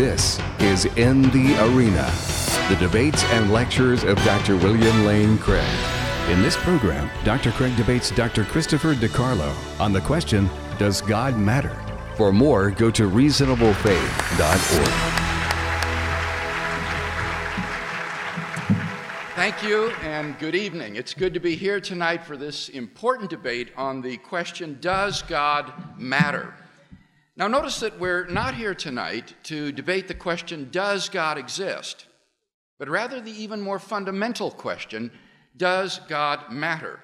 This is In the Arena, the debates and lectures of Dr. William Lane Craig. In this program, Dr. Craig debates Dr. Christopher DiCarlo on the question Does God matter? For more, go to reasonablefaith.org. Thank you and good evening. It's good to be here tonight for this important debate on the question Does God matter? Now, notice that we're not here tonight to debate the question Does God exist? but rather the even more fundamental question Does God matter?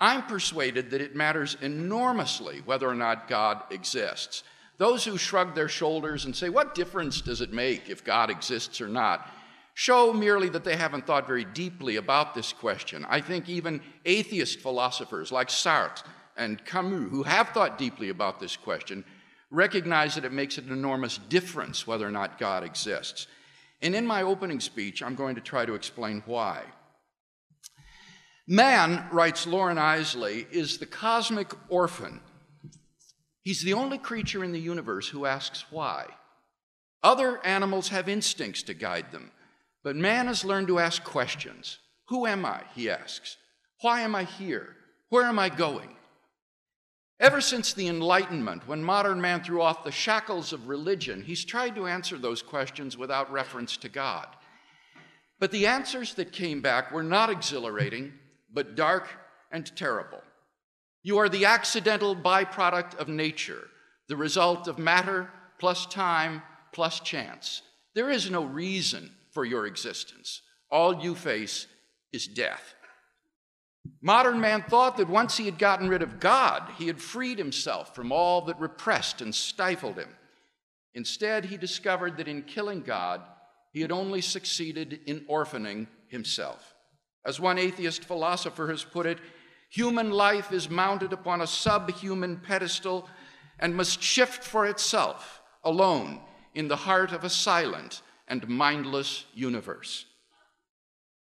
I'm persuaded that it matters enormously whether or not God exists. Those who shrug their shoulders and say, What difference does it make if God exists or not? show merely that they haven't thought very deeply about this question. I think even atheist philosophers like Sartre and Camus, who have thought deeply about this question, recognize that it makes an enormous difference whether or not God exists. And in my opening speech, I'm going to try to explain why. Man, writes Loren Eiseley, is the cosmic orphan. He's the only creature in the universe who asks why. Other animals have instincts to guide them, but man has learned to ask questions. Who am I? He asks. Why am I here? Where am I going? Ever since the Enlightenment, when modern man threw off the shackles of religion, he's tried to answer those questions without reference to God. But the answers that came back were not exhilarating, but dark and terrible. You are the accidental byproduct of nature, the result of matter plus time plus chance. There is no reason for your existence. All you face is death. Modern man thought that once he had gotten rid of God, he had freed himself from all that repressed and stifled him. Instead, he discovered that in killing God, he had only succeeded in orphaning himself. As one atheist philosopher has put it, human life is mounted upon a subhuman pedestal and must shift for itself alone in the heart of a silent and mindless universe.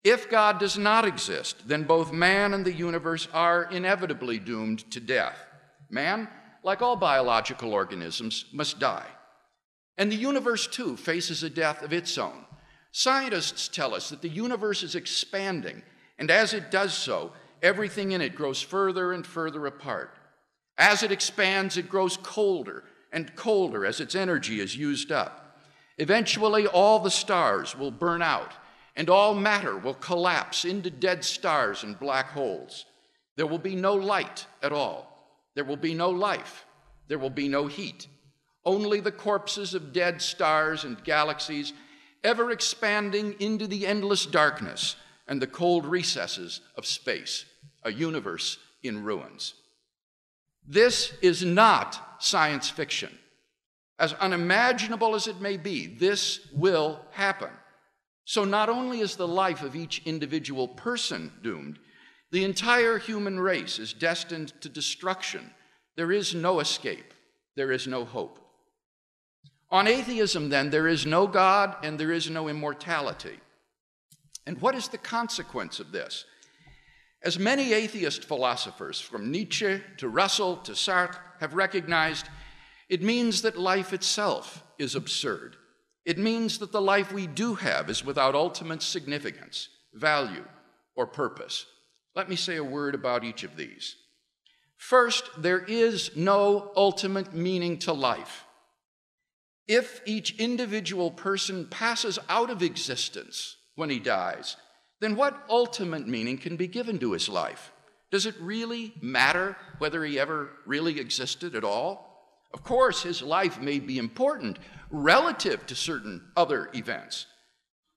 If God does not exist, then both man and the universe are inevitably doomed to death. Man, like all biological organisms, must die. And the universe, too, faces a death of its own. Scientists tell us that the universe is expanding, and as it does so, everything in it grows further and further apart. As it expands, it grows colder and colder as its energy is used up. Eventually, all the stars will burn out and all matter will collapse into dead stars and black holes. There will be no light at all. There will be no life. There will be no heat. Only the corpses of dead stars and galaxies, ever expanding into the endless darkness and the cold recesses of space, a universe in ruins. This is not science fiction. As unimaginable as it may be, this will happen. So not only is the life of each individual person doomed, the entire human race is destined to destruction. There is no escape, there is no hope. On atheism, then, there is no God and there is no immortality. And what is the consequence of this? As many atheist philosophers, from Nietzsche to Russell to Sartre, have recognized, it means that life itself is absurd. It means that the life we do have is without ultimate significance, value, or purpose. Let me say a word about each of these. First, there is no ultimate meaning to life. If each individual person passes out of existence when he dies, then what ultimate meaning can be given to his life? Does it really matter whether he ever really existed at all? Of course, his life may be important relative to certain other events.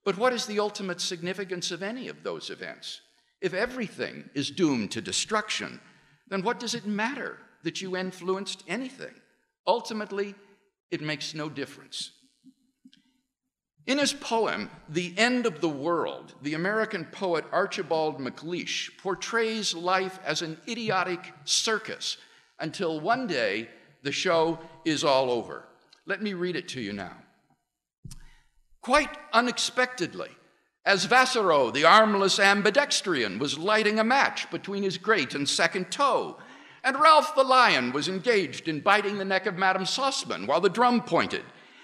But what is the ultimate significance of any of those events? If everything is doomed to destruction, then what does it matter that you influenced anything? Ultimately, it makes no difference. In his poem, The End of the World, the American poet Archibald MacLeish portrays life as an idiotic circus until one day the show is all over. Let me read it to you now. Quite unexpectedly, as Vasserot, the armless ambidextrian, was lighting a match between his great and second toe, and Ralph the lion was engaged in biting the neck of Madame Sossman while the drum pointed,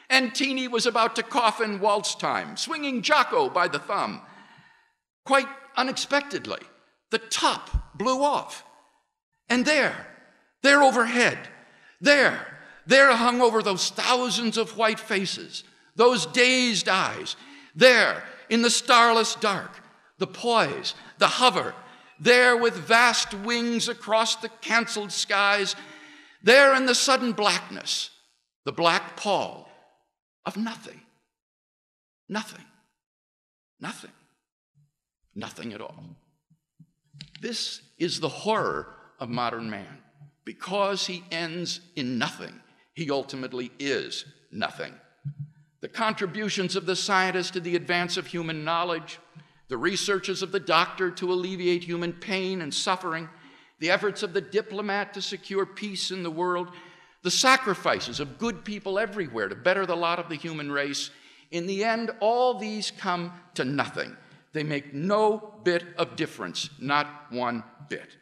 and Teeny was about to cough in waltz time, swinging Jocko by the thumb. Quite unexpectedly, the top blew off. And there, there overhead, there, there hung over those thousands of white faces, those dazed eyes, there in the starless dark, the poise, the hover, there with vast wings across the canceled skies, there in the sudden blackness, the black pall of nothing. Nothing. Nothing. Nothing at all. This is the horror of modern man. Because he ends in nothing, he ultimately is nothing. The contributions of the scientist to the advance of human knowledge, the researches of the doctor to alleviate human pain and suffering, the efforts of the diplomat to secure peace in the world, the sacrifices of good people everywhere to better the lot of the human race, in the end, all these come to nothing. They make no bit of difference, not one bit.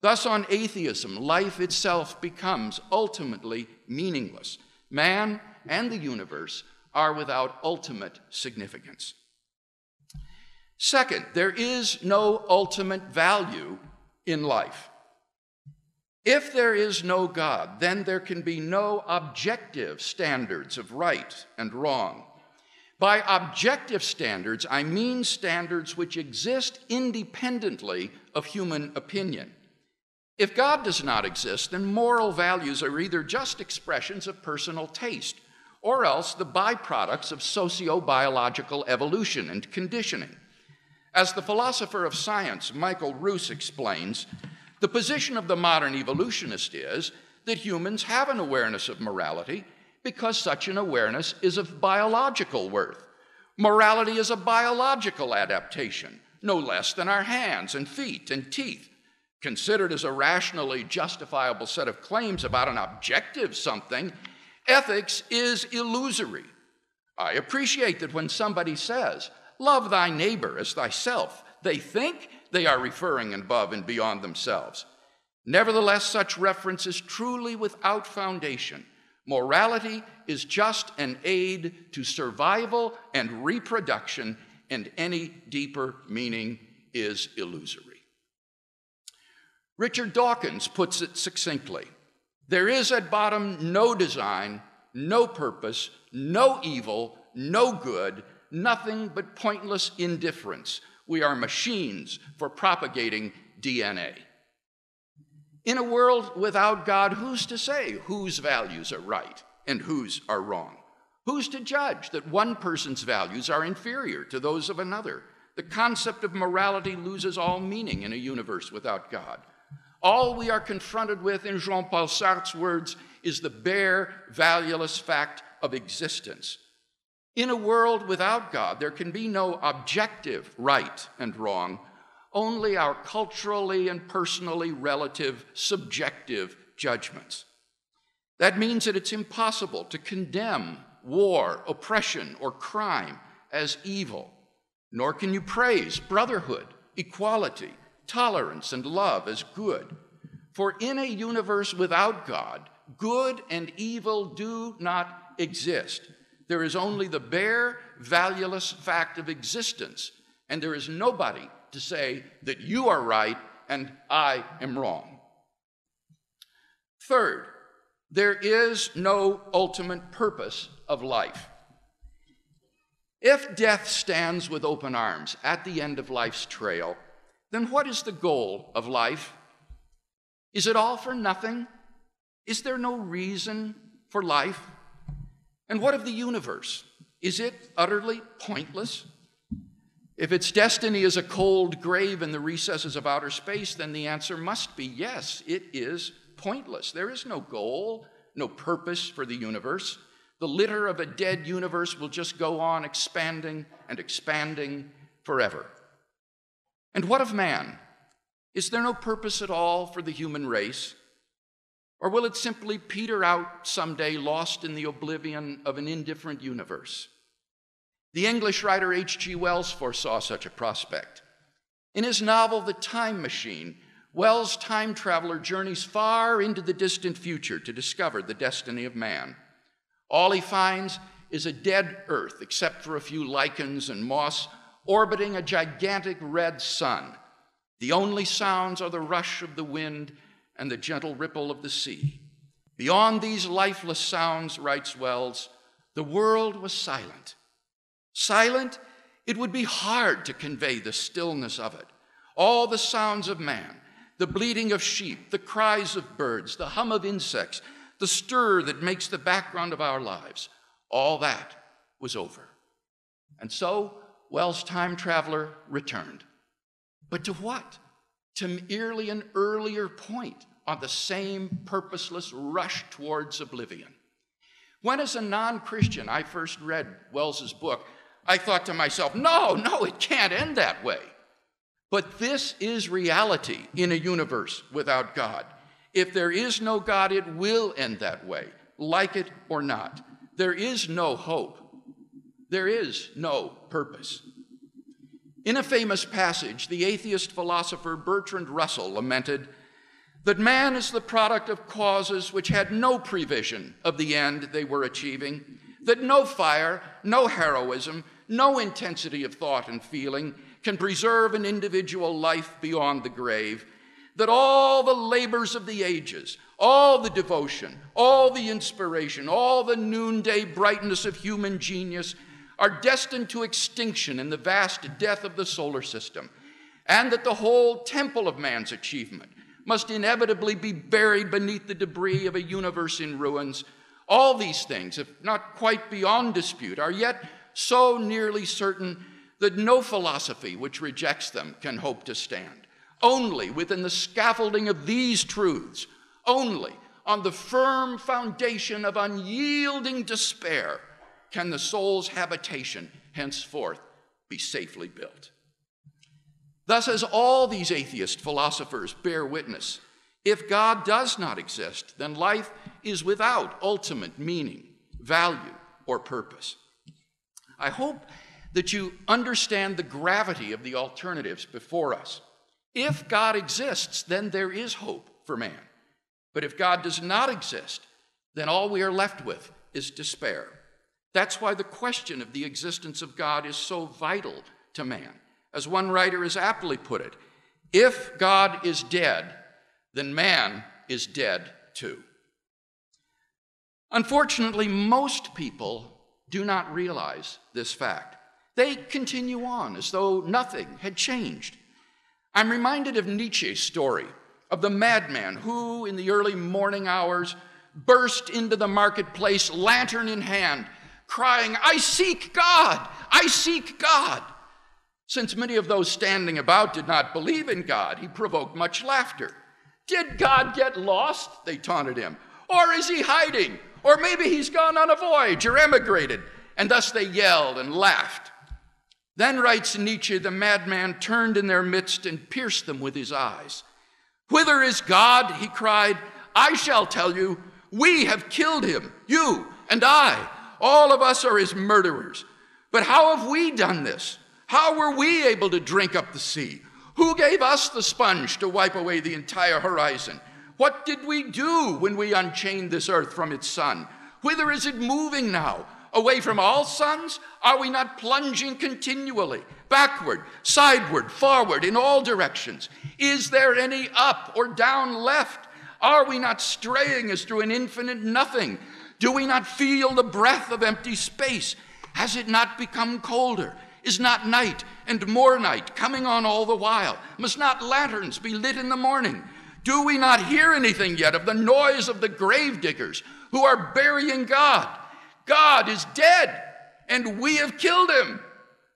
Thus, on atheism, life itself becomes ultimately meaningless. Man and the universe are without ultimate significance. Second, there is no ultimate value in life. If there is no God, then there can be no objective standards of right and wrong. By objective standards, I mean standards which exist independently of human opinion. If God does not exist, then moral values are either just expressions of personal taste or else the byproducts of socio-biological evolution and conditioning. As the philosopher of science Michael Ruse explains, the position of the modern evolutionist is that humans have an awareness of morality because such an awareness is of biological worth. Morality is a biological adaptation, no less than our hands and feet and teeth. Considered as a rationally justifiable set of claims about an objective something, ethics is illusory. I appreciate that when somebody says, Love thy neighbor as thyself, they think they are referring above and beyond themselves. Nevertheless, such reference is truly without foundation. Morality is just an aid to survival and reproduction, and any deeper meaning is illusory. Richard Dawkins puts it succinctly there is at bottom no design, no purpose, no evil, no good, nothing but pointless indifference. We are machines for propagating DNA. In a world without God, who's to say whose values are right and whose are wrong? Who's to judge that one person's values are inferior to those of another? The concept of morality loses all meaning in a universe without God. All we are confronted with, in Jean Paul Sartre's words, is the bare, valueless fact of existence. In a world without God, there can be no objective right and wrong, only our culturally and personally relative subjective judgments. That means that it's impossible to condemn war, oppression, or crime as evil, nor can you praise brotherhood, equality, tolerance, and love as good. For in a universe without God, good and evil do not exist. There is only the bare, valueless fact of existence, and there is nobody to say that you are right and I am wrong. Third, there is no ultimate purpose of life. If death stands with open arms at the end of life's trail, then what is the goal of life? Is it all for nothing? Is there no reason for life? And what of the universe? Is it utterly pointless? If its destiny is a cold grave in the recesses of outer space, then the answer must be yes, it is pointless. There is no goal, no purpose for the universe. The litter of a dead universe will just go on expanding and expanding forever. And what of man? Is there no purpose at all for the human race? Or will it simply peter out someday, lost in the oblivion of an indifferent universe? The English writer H.G. Wells foresaw such a prospect. In his novel, The Time Machine, Wells' time traveler journeys far into the distant future to discover the destiny of man. All he finds is a dead earth, except for a few lichens and moss, orbiting a gigantic red sun. The only sounds are the rush of the wind and the gentle ripple of the sea. Beyond these lifeless sounds, writes Wells, the world was silent. Silent, it would be hard to convey the stillness of it. All the sounds of man, the bleating of sheep, the cries of birds, the hum of insects, the stir that makes the background of our lives, all that was over. And so Wells' time traveler returned. But to what? To merely an earlier point on the same purposeless rush towards oblivion. When, as a non Christian, I first read Wells's book, I thought to myself, no, no, it can't end that way. But this is reality in a universe without God. If there is no God, it will end that way, like it or not. There is no hope. There is no purpose. In a famous passage, the atheist philosopher Bertrand Russell lamented that man is the product of causes which had no prevision of the end they were achieving, that no fire, no heroism, no intensity of thought and feeling can preserve an individual life beyond the grave, that all the labors of the ages, all the devotion, all the inspiration, all the noonday brightness of human genius are destined to extinction in the vast death of the solar system, and that the whole temple of man's achievement must inevitably be buried beneath the debris of a universe in ruins. All these things, if not quite beyond dispute, are yet so nearly certain that no philosophy which rejects them can hope to stand. Only within the scaffolding of these truths, only on the firm foundation of unyielding despair, can the soul's habitation henceforth be safely built. Thus, as all these atheist philosophers bear witness, if God does not exist, then life is without ultimate meaning, value, or purpose. I hope that you understand the gravity of the alternatives before us. If God exists, then there is hope for man. But if God does not exist, then all we are left with is despair. That's why the question of the existence of God is so vital to man. As one writer has aptly put it, if God is dead, then man is dead too. Unfortunately, most people do not realize this fact. They continue on as though nothing had changed. I'm reminded of Nietzsche's story of the madman who, in the early morning hours, burst into the marketplace, lantern in hand, crying, I seek God! I seek God! Since many of those standing about did not believe in God, he provoked much laughter. Did God get lost? They taunted him. Or is he hiding? Or maybe he's gone on a voyage or emigrated. And thus they yelled and laughed. Then, writes Nietzsche, the madman turned in their midst and pierced them with his eyes. Whither is God? He cried. I shall tell you, we have killed him, you and I. All of us are his murderers. But how have we done this? How were we able to drink up the sea? Who gave us the sponge to wipe away the entire horizon? What did we do when we unchained this earth from its sun? Whither is it moving now? away from all suns? Are we not plunging continually, backward, sideward, forward, in all directions? Is there any up or down left? Are we not straying as through an infinite nothing? Do we not feel the breath of empty space? Has it not become colder? Is not night and more night coming on all the while? Must not lanterns be lit in the morning? Do we not hear anything yet of the noise of the grave diggers who are burying God? God is dead, and we have killed him.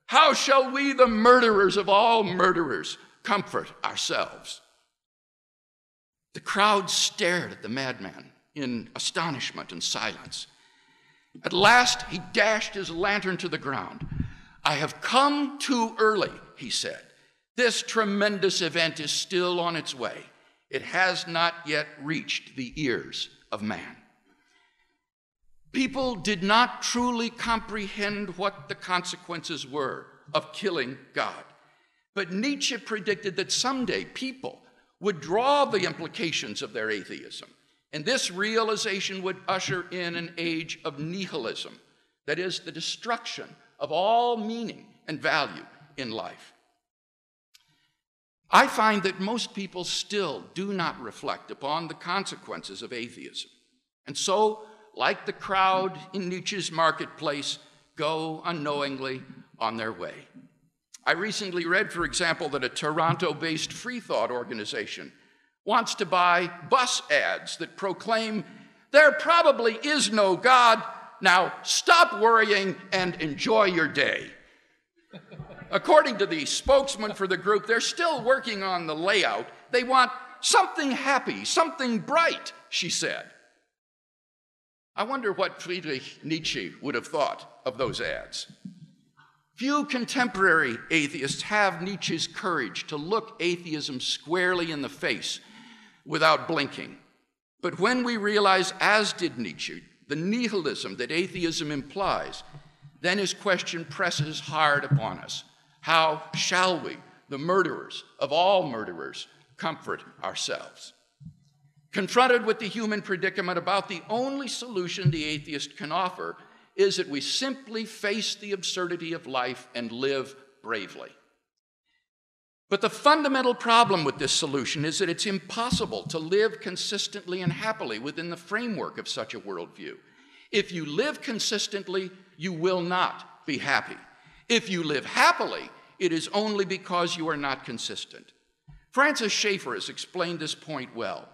How shall we, the murderers of all murderers, comfort ourselves? The crowd stared at the madman in astonishment and silence. At last, he dashed his lantern to the ground. I have come too early, he said. This tremendous event is still on its way. It has not yet reached the ears of man. People did not truly comprehend what the consequences were of killing God. But Nietzsche predicted that someday people would draw the implications of their atheism And this realization would usher in an age of nihilism, that is, the destruction of all meaning and value in life. I find that most people still do not reflect upon the consequences of atheism. And so, like the crowd in Nietzsche's marketplace, go unknowingly on their way. I recently read, for example, that a Toronto based free thought organization wants to buy bus ads that proclaim there probably is no God. Now stop worrying and enjoy your day. According to the spokesman for the group, they're still working on the layout. They want something happy, something bright, she said. I wonder what Friedrich Nietzsche would have thought of those ads. Few contemporary atheists have Nietzsche's courage to look atheism squarely in the face without blinking. But when we realize, as did Nietzsche, the nihilism that atheism implies, then his question presses hard upon us How shall we, the murderers of all murderers, comfort ourselves? Confronted with the human predicament, about the only solution the atheist can offer is that we simply face the absurdity of life and live bravely. But the fundamental problem with this solution is that it's impossible to live consistently and happily within the framework of such a worldview. If you live consistently, you will not be happy. If you live happily, it is only because you are not consistent. Francis Schaeffer has explained this point well.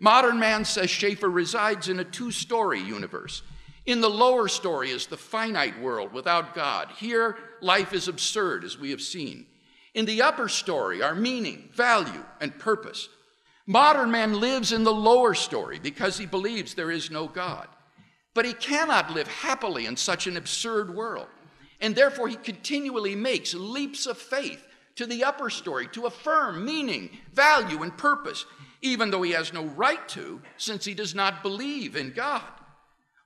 Modern man, says Schaeffer, resides in a two story universe. In the lower story is the finite world without God. Here, life is absurd, as we have seen. In the upper story are meaning, value, and purpose. Modern man lives in the lower story because he believes there is no God. But he cannot live happily in such an absurd world. And therefore, he continually makes leaps of faith to the upper story to affirm meaning, value, and purpose, even though he has no right to, since he does not believe in God.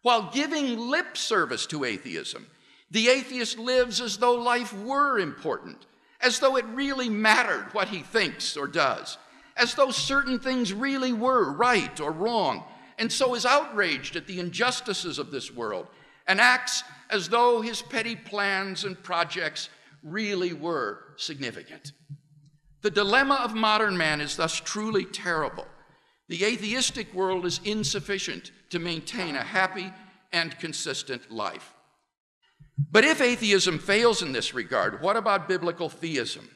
While giving lip service to atheism, the atheist lives as though life were important as though it really mattered what he thinks or does, as though certain things really were right or wrong, and so is outraged at the injustices of this world and acts as though his petty plans and projects really were significant. The dilemma of modern man is thus truly terrible. The atheistic world is insufficient to maintain a happy and consistent life. But if atheism fails in this regard, what about biblical theism?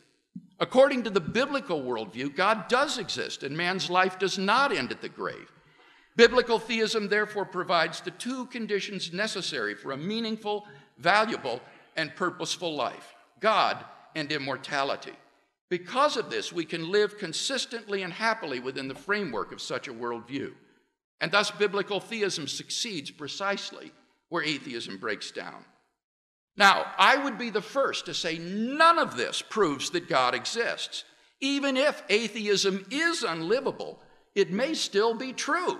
According to the biblical worldview, God does exist and man's life does not end at the grave. Biblical theism therefore provides the two conditions necessary for a meaningful, valuable, and purposeful life God and immortality. Because of this, we can live consistently and happily within the framework of such a worldview. And thus, biblical theism succeeds precisely where atheism breaks down. Now, I would be the first to say none of this proves that God exists. Even if atheism is unlivable, it may still be true.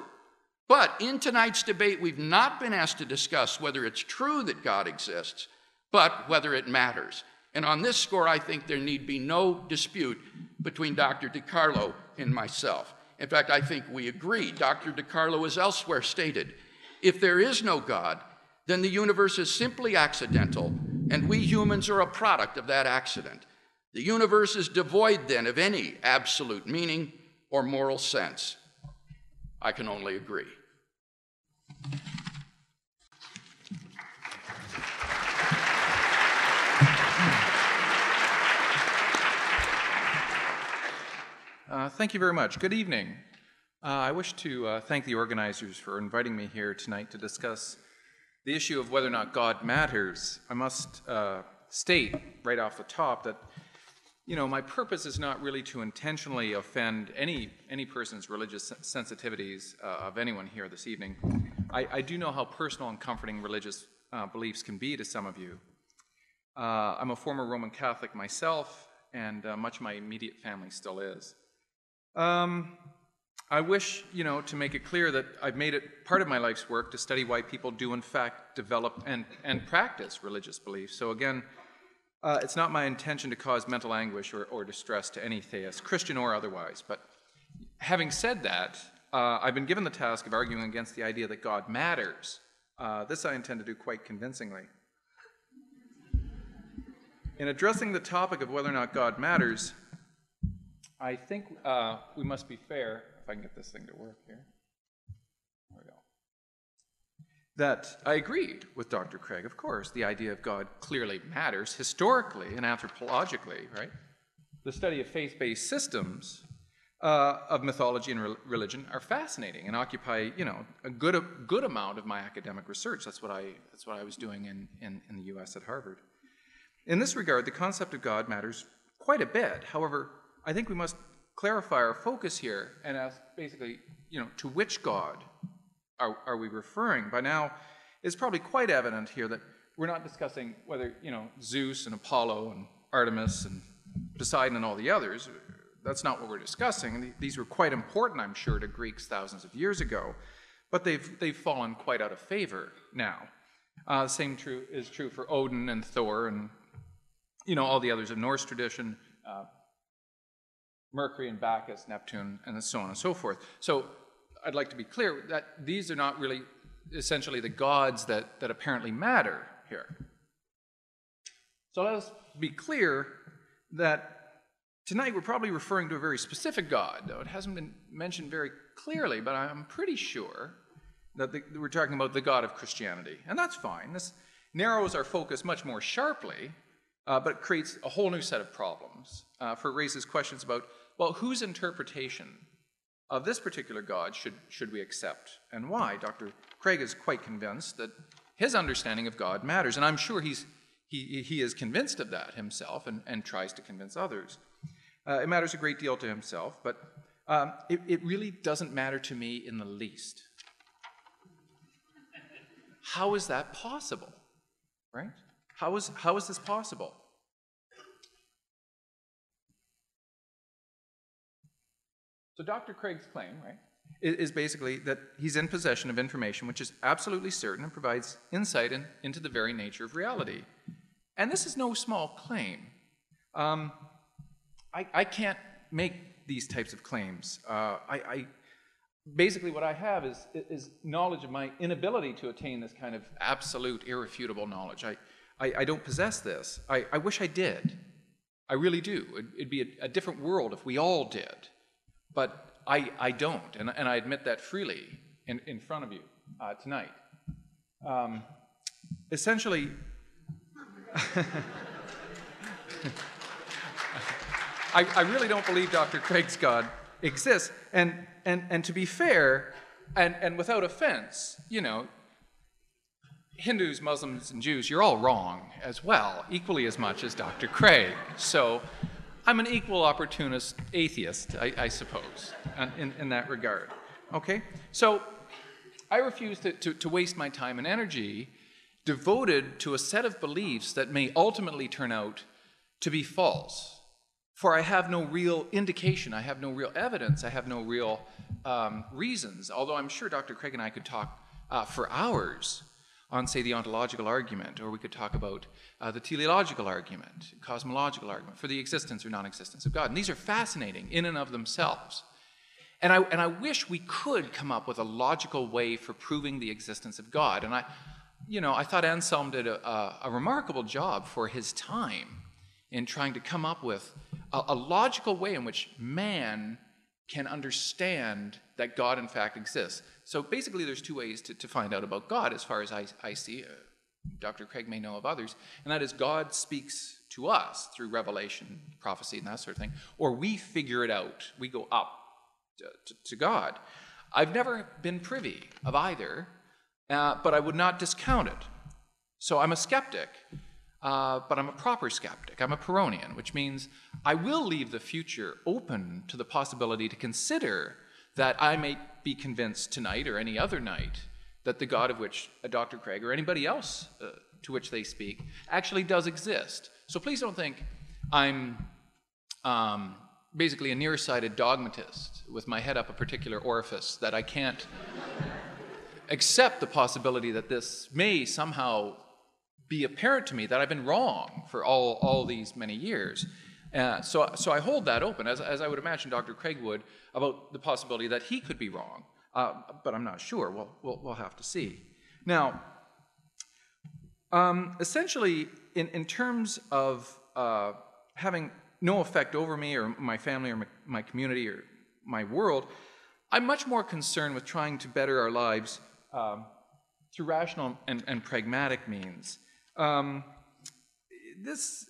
But in tonight's debate, we've not been asked to discuss whether it's true that God exists, but whether it matters. And on this score, I think there need be no dispute between Dr. DiCarlo and myself. In fact, I think we agree. Dr. DiCarlo has elsewhere stated if there is no God, then the universe is simply accidental, and we humans are a product of that accident. The universe is devoid then of any absolute meaning or moral sense. I can only agree. Uh, thank you very much. Good evening. Uh, I wish to uh, thank the organizers for inviting me here tonight to discuss the issue of whether or not God matters, I must uh, state right off the top that you know my purpose is not really to intentionally offend any any person's religious sensitivities uh, of anyone here this evening. I, I, do know how personal and comforting religious uh, beliefs can be to some of you. Uh, I'm a former Roman Catholic myself, and uh, much of my immediate family still is. Um, I wish, you know, to make it clear that I've made it part of my life's work to study why people do, in fact, develop and, and practice religious beliefs. So, again, uh, it's not my intention to cause mental anguish or, or distress to any theist, Christian or otherwise. But having said that, uh, I've been given the task of arguing against the idea that God matters. Uh, this I intend to do quite convincingly. In addressing the topic of whether or not God matters, I think uh, we must be fair. If I can get this thing to work here. There we go. That I agreed with Dr. Craig, of course. The idea of God clearly matters historically and anthropologically, right? The study of faith based systems uh, of mythology and re- religion are fascinating and occupy, you know, a good, a good amount of my academic research. That's what I, that's what I was doing in, in, in the US at Harvard. In this regard, the concept of God matters quite a bit. However, I think we must clarify our focus here and ask basically, you know, to which God are, are we referring? By now, it's probably quite evident here that we're not discussing whether, you know, Zeus and Apollo and Artemis and Poseidon and all the others that's not what we're discussing. These were quite important, I'm sure, to Greeks thousands of years ago, but they've, they've fallen quite out of favor now. Uh, same true, is true for Odin and Thor and you know all the others of Norse tradition, uh, Mercury and Bacchus, Neptune, and so on and so forth. So I'd like to be clear that these are not really essentially the gods that, that apparently matter here. So let us be clear that Tonight, we're probably referring to a very specific God, though it hasn't been mentioned very clearly, but I'm pretty sure that, the, we're talking about the God of Christianity. And that's fine. This narrows our focus much more sharply, uh, but creates a whole new set of problems. Uh, for raises questions about, well, whose interpretation of this particular God should, should we accept, and why? Dr. Craig is quite convinced that his understanding of God matters, and I'm sure he's, he, he is convinced of that himself and, and tries to convince others. Uh, it matters a great deal to himself, but um, it, it really doesn't matter to me in the least. How is that possible? Right? How is, how is this possible? So, Dr. Craig's claim, right, is basically that he's in possession of information which is absolutely certain and provides insight in, into the very nature of reality. And this is no small claim. Um, I, I can't make these types of claims. Uh, I, I, basically what I have is, is knowledge of my inability to attain this kind of absolute, irrefutable knowledge. I, I, I don't possess this. I, I wish I did. I really do. It, would be a, a, different world if we all did. But I, I don't, and, and I admit that freely in, in front of you uh, tonight. Um, essentially, I, I really don't believe Dr. Craig's God exists. And, and, and to be fair, and, and without offense, you know, Hindus, Muslims, and Jews, you're all wrong as well, equally as much as Dr. Craig. So I'm an equal opportunist atheist, I, I suppose, in, in that regard. Okay? So I refuse to, to, to waste my time and energy devoted to a set of beliefs that may ultimately turn out to be false. For I have no real indication, I have no real evidence, I have no real um, reasons. Although I'm sure Dr. Craig and I could talk uh, for hours on, say, the ontological argument, or we could talk about uh, the teleological argument, cosmological argument, for the existence or non existence of God. And these are fascinating in and of themselves. And I, and I wish we could come up with a logical way for proving the existence of God. And I, you know, I thought Anselm did a, a, a remarkable job for his time in trying to come up with a, a logical way in which man can understand that God, in fact, exists. So basically, there's two ways to, to find out about God, as far as I, I see. Uh, Dr. Craig may know of others, and that is God speaks to us through revelation, prophecy, and that sort of thing, or we figure it out. We go up to, to, to God. I've never been privy of either, uh, but I would not discount it. So I'm a skeptic. Uh, but I'm a proper skeptic. I'm a Pyrrhonian, which means I will leave the future open to the possibility to consider that I may be convinced tonight or any other night that the God of which uh, Dr. Craig or anybody else uh, to which they speak actually does exist. So please don't think I'm um, basically a nearsighted dogmatist with my head up a particular orifice that I can't accept the possibility that this may somehow be apparent to me that I've been wrong for all, all these many years. Uh, so, so I hold that open, as, as I would imagine Dr. Craig would, about the possibility that he could be wrong. Uh, but I'm not sure. We'll, we'll, we'll have to see. Now, um, essentially, in, in terms of uh, having no effect over me or my family or my, my, community or my world, I'm much more concerned with trying to better our lives um, through rational and, and pragmatic means. Um, this,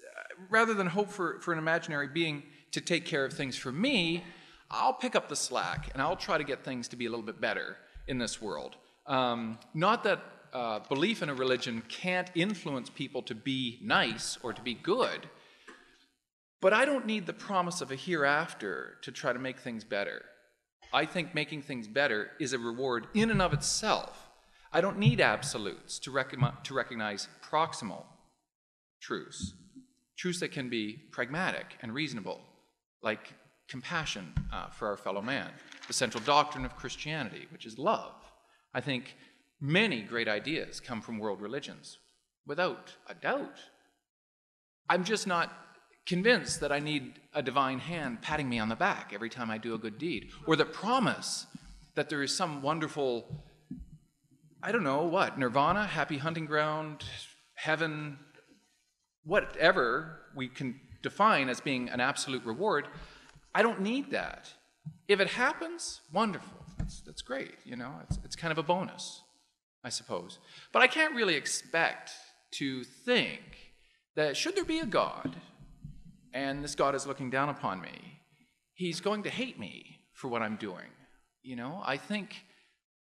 rather than hope for, for an imaginary being to take care of things for me, I'll pick up the slack and I'll try to get things to be a little bit better in this world. Um, not that uh, belief in a religion can't influence people to be nice or to be good, but I don't need the promise of a hereafter to try to make things better. I think making things better is a reward in and of itself. I don't need absolutes to, rec- to recognize proximal truths, truths that can be pragmatic and reasonable, like compassion uh, for our fellow man, the central doctrine of Christianity, which is love. I think many great ideas come from world religions, without a doubt. I'm just not convinced that I need a divine hand patting me on the back every time I do a good deed, or the promise that there is some wonderful, I don't know what, nirvana, happy hunting ground, heaven, whatever we can define as being an absolute reward. I don't need that. If it happens, wonderful. That's, that's great, you know, it's, it's kind of a bonus, I suppose. But I can't really expect to think that should there be a God, and this God is looking down upon me, he's going to hate me for what I'm doing. You know, I think,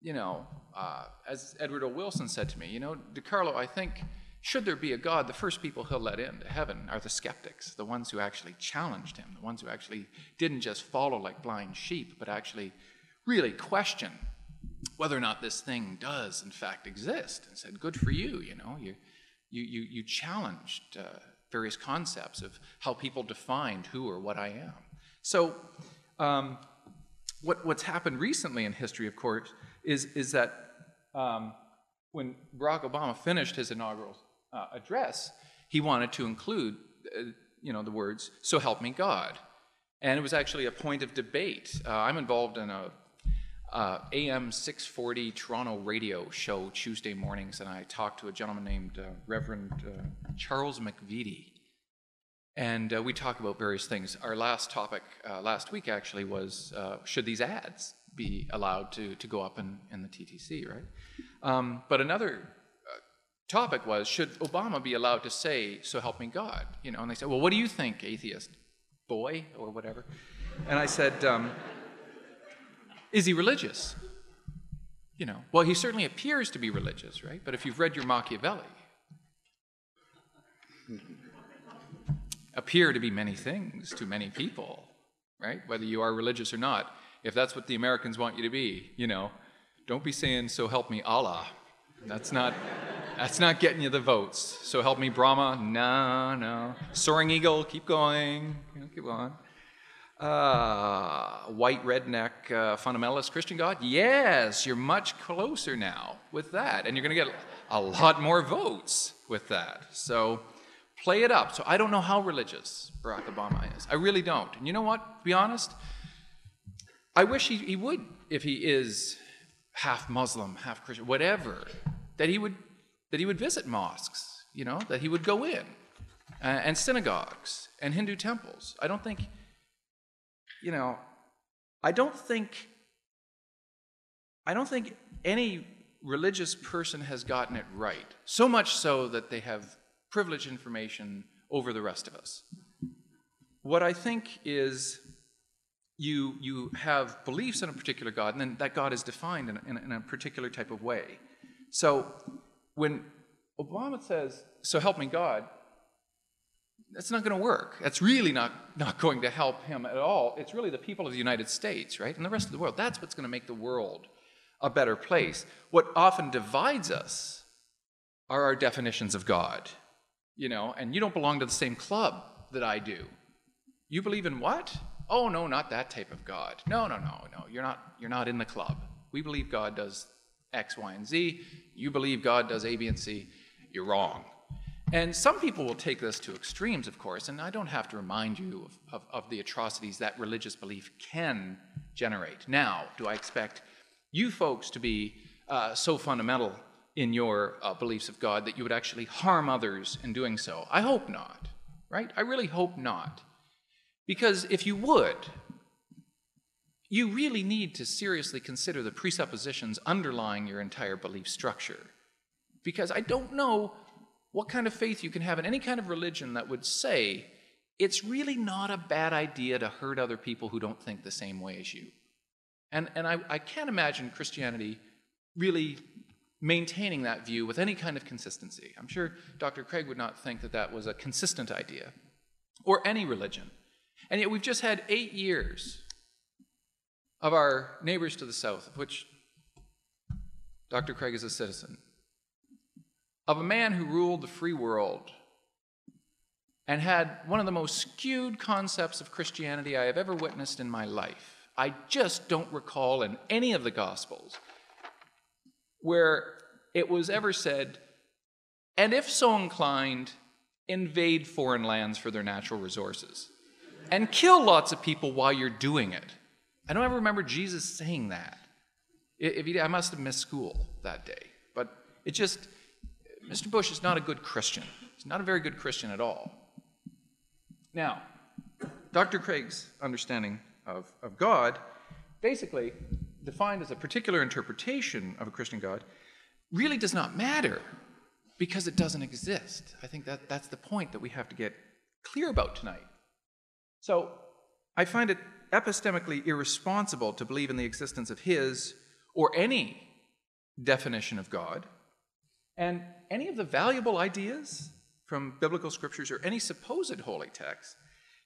you know, uh, as Edward O. Wilson said to me, you know, DiCarlo, I think should there be a God, the first people he'll let into heaven are the skeptics, the ones who actually challenged him, the ones who actually didn't just follow like blind sheep, but actually really question whether or not this thing does in fact exist and said, Good for you, you know, you, you, you, you challenged uh, various concepts of how people defined who or what I am. So, um, what, what's happened recently in history, of course, is, is that um, when Barack Obama finished his inaugural uh, address, he wanted to include, uh, you know, the words, "So help me God," and it was actually a point of debate. Uh, I'm involved in a uh, AM 640 Toronto radio show Tuesday mornings, and I talked to a gentleman named uh, Reverend uh, Charles McVety. And we talk about various things. Our last topic last week actually was should these ads be allowed to, to go up in, in the TTC, right? Um, but another topic was should Obama be allowed to say, so help me God? You know, and they said, well, what do you think, atheist boy, or whatever? And I said, um, is he religious? You know, well, he certainly appears to be religious, right? But if you've read your Machiavelli, appear to be many things to many people, right? Whether you are religious or not. If that's what the Americans want you to be, you know, don't be saying, so help me Allah. That's not. That's not getting you the votes. So help me, Brahma. No, no. Soaring Eagle, keep going. Keep on. Uh, white redneck uh, fundamentalist Christian God? Yes, you're much closer now with that. And you're going to get a lot more votes with that. So play it up. So I don't know how religious Barack Obama is. I really don't. And you know what? To be honest, I wish he, he would, if he is half Muslim, half Christian, whatever, that he would that he would visit mosques, you know, that he would go in, uh, and synagogues and Hindu temples. I don't think, you know, I don't think, I don't think any religious person has gotten it right. So much so that they have privileged information over the rest of us. What I think is you, you have beliefs in a particular God, and then that God is defined in a, in in a particular type of way. So when Obama says, so help me God, that's not going to work. That's really not, not going to help him at all. It's really the people of the United States, right? And the rest of the world. That's what's going to make the world a better place. What often divides us are our definitions of God. You know, and you don't belong to the same club that I do. You believe in what? Oh no, not that type of God. No, no, no, no. You're not you're not in the club. We believe God does X, Y, and Z. You believe God does A, B, and C. You're wrong. And some people will take this to extremes, of course, and I don't have to remind you of, of, of, the atrocities that religious belief can generate. Now, do I expect you folks to be uh, so fundamental in your uh, beliefs of God that you would actually harm others in doing so? I hope not, right? I really hope not. Because if you would, you really need to seriously consider the presuppositions underlying your entire belief structure. Because I don't know what kind of faith you can have in any kind of religion that would say it's really not a bad idea to hurt other people who don't think the same way as you. And, and I, I can't imagine Christianity really maintaining that view with any kind of consistency. I'm sure Dr. Craig would not think that that was a consistent idea, or any religion. And yet we've just had eight years of our neighbors to the south, of which Dr. Craig is a citizen, of a man who ruled the free world and had one of the most skewed concepts of Christianity I have ever witnessed in my life. I just don't recall in any of the Gospels where it was ever said, and if so inclined, invade foreign lands for their natural resources and kill lots of people while you're doing it. I don't ever remember Jesus saying that. If he, I must have missed school that day. But it just, Mr. Bush is not a good Christian. He's not a very good Christian at all. Now, Dr. Craig's understanding of, of God, basically defined as a particular interpretation of a Christian God, really does not matter because it doesn't exist. I think that that's the point that we have to get clear about tonight. So, I find it epistemically irresponsible to believe in the existence of his or any definition of God and any of the valuable ideas from biblical scriptures or any supposed holy text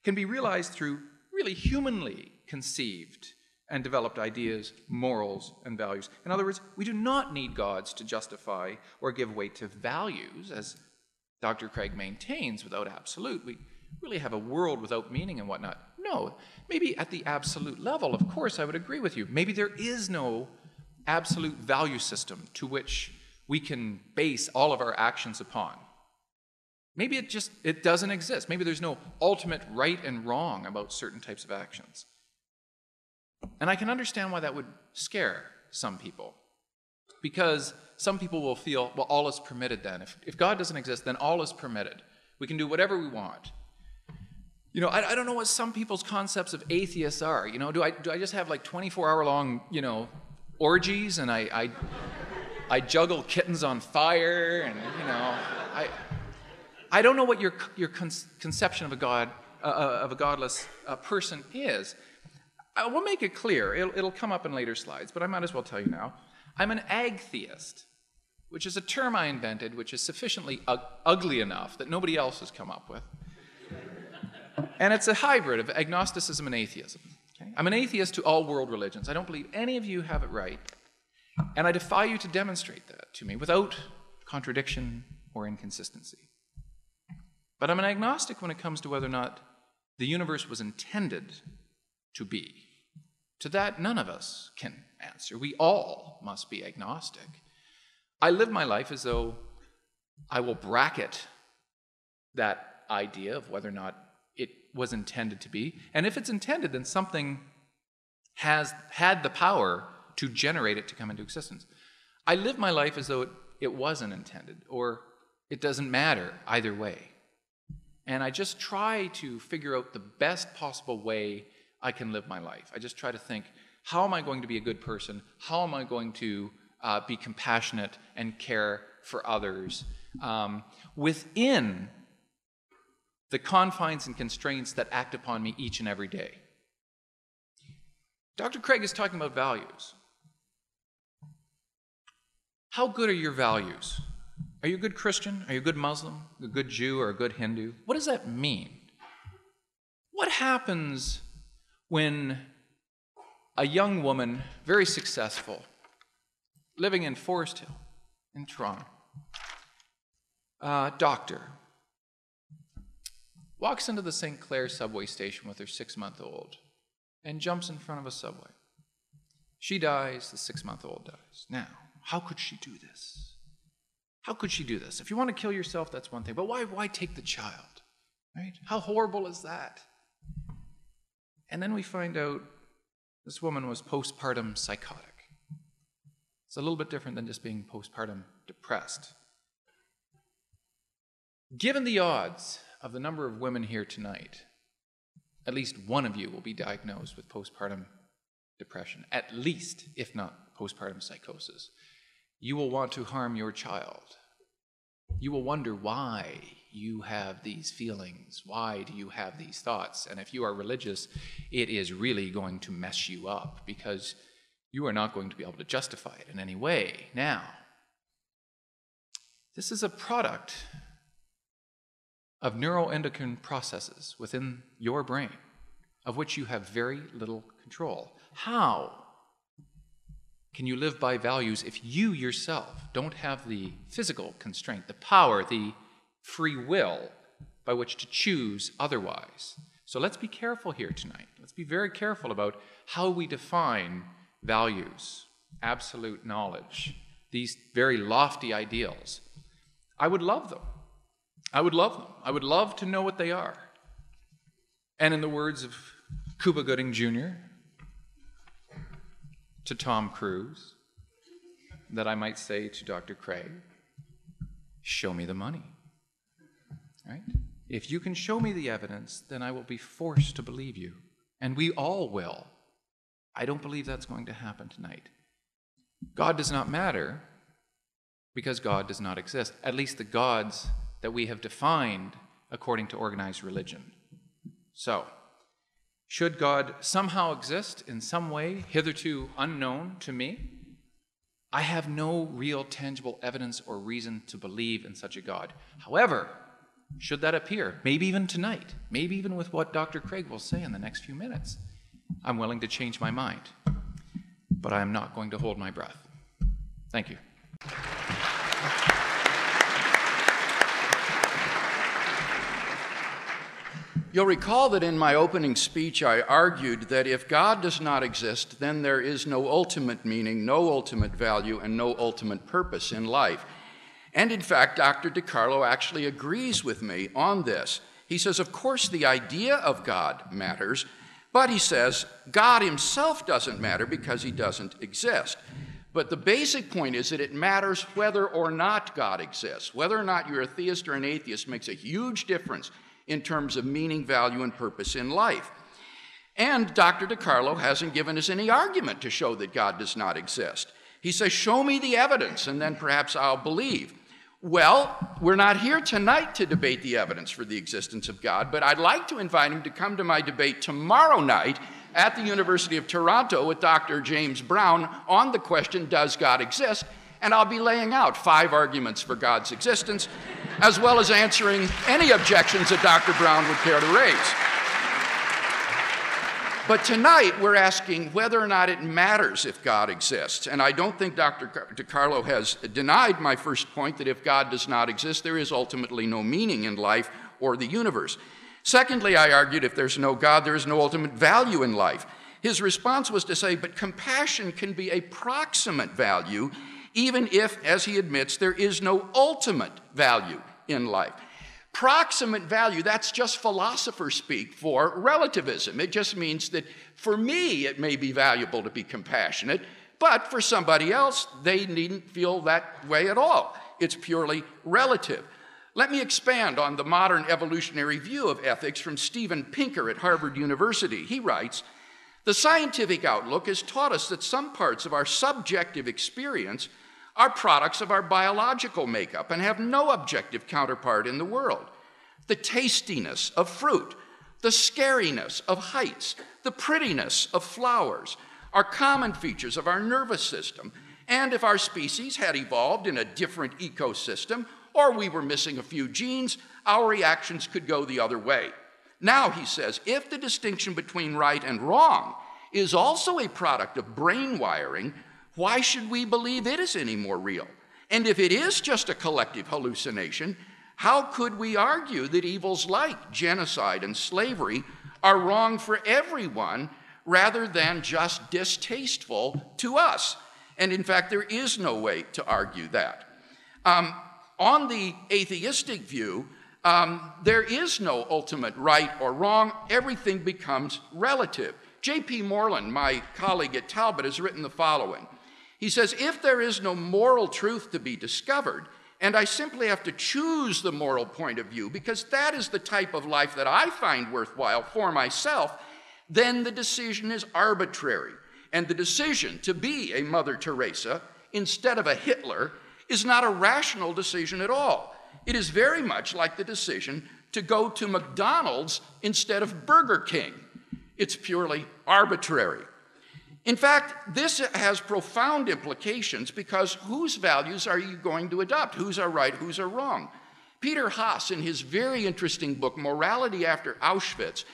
can be realized through really humanly conceived and developed ideas, morals, and values. In other words, we do not need gods to justify or give weight to values, as Dr. Craig maintains, without absolute. We really have a world without meaning and whatnot. No, maybe at the absolute level, of course, I would agree with you. Maybe there is no absolute value system to which we can base all of our actions upon. Maybe it just it doesn't exist. Maybe there's no ultimate right and wrong about certain types of actions. And I can understand why that would scare some people. Because some people will feel, well, all is permitted then. If, if God doesn't exist, then all is permitted. We can do whatever we want. You know, I, I don't know what some people's concepts of atheists are. You know, do I, do I just have like 24 hour long, you know, orgies and I, I I juggle kittens on fire, and you know, I, I don't know what your your con- conception of a god uh, uh, of a godless uh, person is. I will make it clear. It'll, it'll come up in later slides, but I might as well tell you now. I'm an agtheist, which is a term I invented, which is sufficiently ugly enough that nobody else has come up with. And it's a hybrid of agnosticism and atheism. Okay? I'm an atheist to all world religions. I don't believe any of you have it right. And I defy you to demonstrate that to me without contradiction or inconsistency. But I'm an agnostic when it comes to whether or not the universe was intended to be. To that, none of us can answer. We all must be agnostic. I live my life as though I will bracket that idea of whether or not was intended to be. And if it's intended, then something has had the power to generate it to come into existence. I live my life as though it, it wasn't intended, or it doesn't matter either way. And I just try to figure out the best possible way I can live my life. I just try to think, how am I going to be a good person? How am I going to uh, be compassionate and care for others um, within the confines and constraints that act upon me each and every day? Dr. Craig is talking about values. How good are your values? Are you a good Christian? Are you a good Muslim? A good Jew or a good Hindu? What does that mean? What happens when a young woman, very successful, living in Forest Hill in Toronto, uh, doctor, walks into the St. Clair subway station with her six month old and jumps in front of a subway? She dies, the six month old dies. Now, how could she do this? How could she do this? If you want to kill yourself, that's one thing, but why, why take the child? Right? How horrible is that? And then we find out this woman was postpartum psychotic. It's a little bit different than just being postpartum depressed. Given the odds of the number of women here tonight, at least one of you will be diagnosed with postpartum depression, at least, if not postpartum psychosis. You will want to harm your child. You will wonder why you have these feelings. Why do you have these thoughts? And if you are religious, it is really going to mess you up because you are not going to be able to justify it in any way. Now, this is a product of neuroendocrine processes within your brain, of which you have very little control. How can you live by values if you yourself don't have the physical constraint, the power, the free will by which to choose otherwise? So let's be careful here tonight. Let's be very careful about how we define values, absolute knowledge, these very lofty ideals. I would love them. I would love them. I would love to know what they are. And in the words of Cuba Gooding Jr. to Tom Cruise, that I might say to Dr. Craig, show me the money. Right? If you can show me the evidence, then I will be forced to believe you. And we all will. I don't believe that's going to happen tonight. God does not matter because God does not exist. At least the gods that we have defined according to organized religion. So, should God somehow exist in some way hitherto unknown to me, I have no real tangible evidence or reason to believe in such a God. However, should that appear, maybe even tonight, maybe even with what Dr. Craig will say in the next few minutes, I'm willing to change my mind. But I am not going to hold my breath. Thank you. You'll recall that in my opening speech, I argued that if God does not exist, then there is no ultimate meaning, no ultimate value, and no ultimate purpose in life. And in fact, Dr. DiCarlo actually agrees with me on this. He says, of course, the idea of God matters, but he says, God himself doesn't matter because he doesn't exist. But the basic point is that it matters whether or not God exists. Whether or not you're a theist or an atheist makes a huge difference in terms of meaning, value, and purpose in life. And Dr. DiCarlo hasn't given us any argument to show that God does not exist. He says, Show me the evidence, and then perhaps I'll believe. Well, we're not here tonight to debate the evidence for the existence of God, but I'd like to invite him to come to my debate tomorrow night at the University of Toronto with Dr. James Brown on the question Does God exist? And I'll be laying out five arguments for God's existence as well as answering any objections that Dr. Brown would care to raise. But tonight, we're asking whether or not it matters if God exists. And I don't think Dr. DiCarlo has denied my first point that if God does not exist, there is ultimately no meaning in life or the universe. Secondly, I argued if there's no God, there is no ultimate value in life. His response was to say, but compassion can be a proximate value even if, as he admits, there is no ultimate value in life. Proximate value, that's just philosopher speak for relativism. It just means that for me, it may be valuable to be compassionate, but for somebody else, they needn't feel that way at all. It's purely relative. Let me expand on the modern evolutionary view of ethics from Steven Pinker at Harvard University. He writes The scientific outlook has taught us that some parts of our subjective experience are products of our biological makeup and have no objective counterpart in the world. The tastiness of fruit, the scariness of heights, the prettiness of flowers are common features of our nervous system. And if our species had evolved in a different ecosystem, or we were missing a few genes, our reactions could go the other way. Now, he says, if the distinction between right and wrong is also a product of brain wiring, why should we believe it is any more real? And if it is just a collective hallucination, how could we argue that evils like genocide and slavery are wrong for everyone rather than just distasteful to us? And in fact, there is no way to argue that. Um, on the atheistic view, um, there is no ultimate right or wrong. Everything becomes relative. J.P. Moreland, my colleague at Talbot, has written the following. He says, If there is no moral truth to be discovered, and I simply have to choose the moral point of view because that is the type of life that I find worthwhile for myself, then the decision is arbitrary. And the decision to be a Mother Teresa instead of a Hitler is not a rational decision at all. It is very much like the decision to go to McDonald's instead of Burger King. It's purely arbitrary. In fact, this has profound implications because whose values are you going to adopt? Whose are right, whose are wrong? Peter Haas, in his very interesting book, Morality After Auschwitz,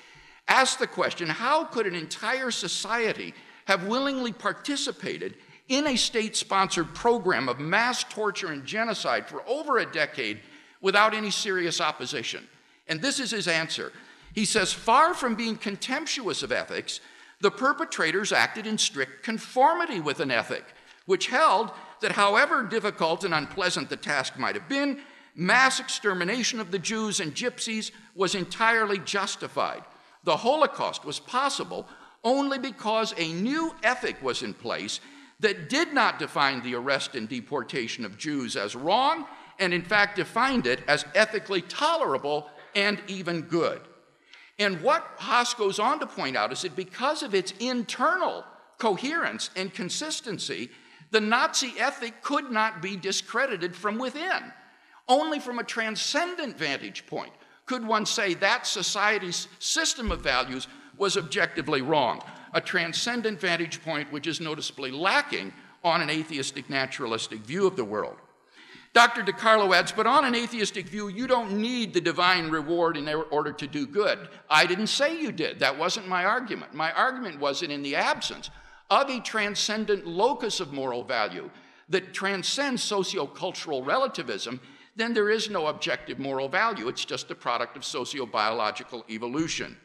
asked the question how could an entire society have willingly participated in a state sponsored program of mass torture and genocide for over a decade without any serious opposition? And this is his answer. He says, far from being contemptuous of ethics, the perpetrators acted in strict conformity with an ethic, which held that however difficult and unpleasant the task might have been, mass extermination of the Jews and gypsies was entirely justified. The Holocaust was possible only because a new ethic was in place that did not define the arrest and deportation of Jews as wrong, and in fact defined it as ethically tolerable and even good. And what Haas goes on to point out is that because of its internal coherence and consistency, the Nazi ethic could not be discredited from within. Only from a transcendent vantage point could one say that society's system of values was objectively wrong, a transcendent vantage point which is noticeably lacking on an atheistic naturalistic view of the world. Dr. DiCarlo adds, but on an atheistic view, you don't need the divine reward in order to do good. I didn't say you did. That wasn't my argument. My argument was that in the absence of a transcendent locus of moral value that transcends sociocultural relativism, then there is no objective moral value. It's just a product of sociobiological evolution.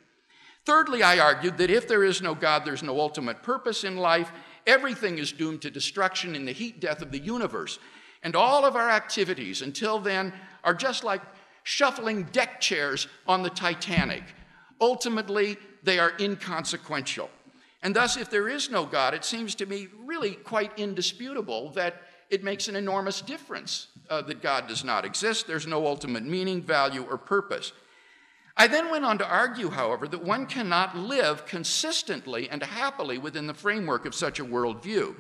Thirdly, I argued that if there is no God, there's no ultimate purpose in life. Everything is doomed to destruction in the heat death of the universe. And all of our activities until then are just like shuffling deck chairs on the Titanic. Ultimately, they are inconsequential. And thus, if there is no God, it seems to me really quite indisputable that it makes an enormous difference uh, that God does not exist. There's no ultimate meaning, value, or purpose. I then went on to argue, however, that one cannot live consistently and happily within the framework of such a worldview.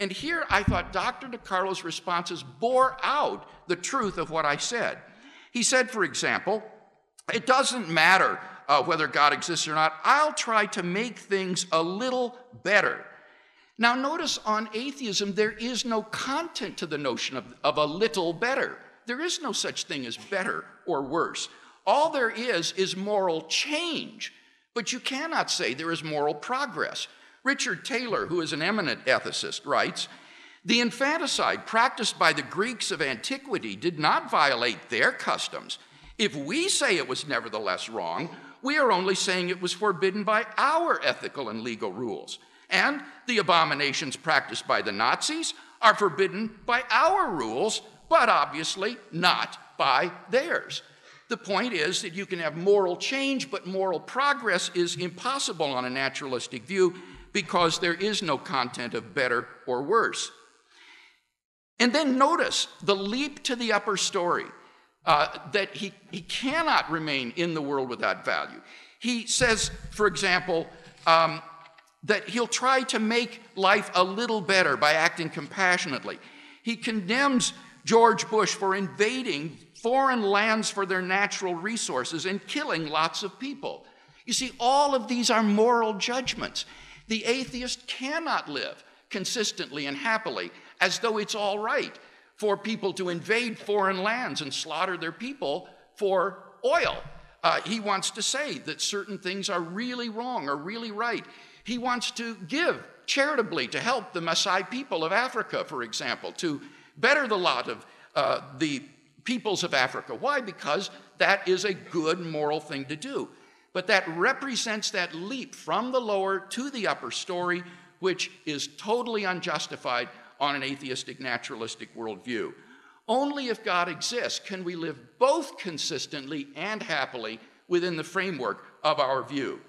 And here I thought Dr. DiCarlo's responses bore out the truth of what I said. He said, for example, it doesn't matter uh, whether God exists or not, I'll try to make things a little better. Now, notice on atheism, there is no content to the notion of, of a little better. There is no such thing as better or worse. All there is is moral change, but you cannot say there is moral progress. Richard Taylor, who is an eminent ethicist, writes The infanticide practiced by the Greeks of antiquity did not violate their customs. If we say it was nevertheless wrong, we are only saying it was forbidden by our ethical and legal rules. And the abominations practiced by the Nazis are forbidden by our rules, but obviously not by theirs. The point is that you can have moral change, but moral progress is impossible on a naturalistic view because there is no content of better or worse. And then notice the leap to the upper story uh, that he, he cannot remain in the world without value. He says, for example, um, that he'll try to make life a little better by acting compassionately. He condemns George Bush for invading foreign lands for their natural resources and killing lots of people. You see, all of these are moral judgments. The atheist cannot live consistently and happily as though it's all right for people to invade foreign lands and slaughter their people for oil. Uh, he wants to say that certain things are really wrong or really right. He wants to give charitably to help the Maasai people of Africa, for example, to better the lot of uh, the peoples of Africa. Why? Because that is a good moral thing to do. But that represents that leap from the lower to the upper story, which is totally unjustified on an atheistic naturalistic worldview. Only if God exists can we live both consistently and happily within the framework of our view.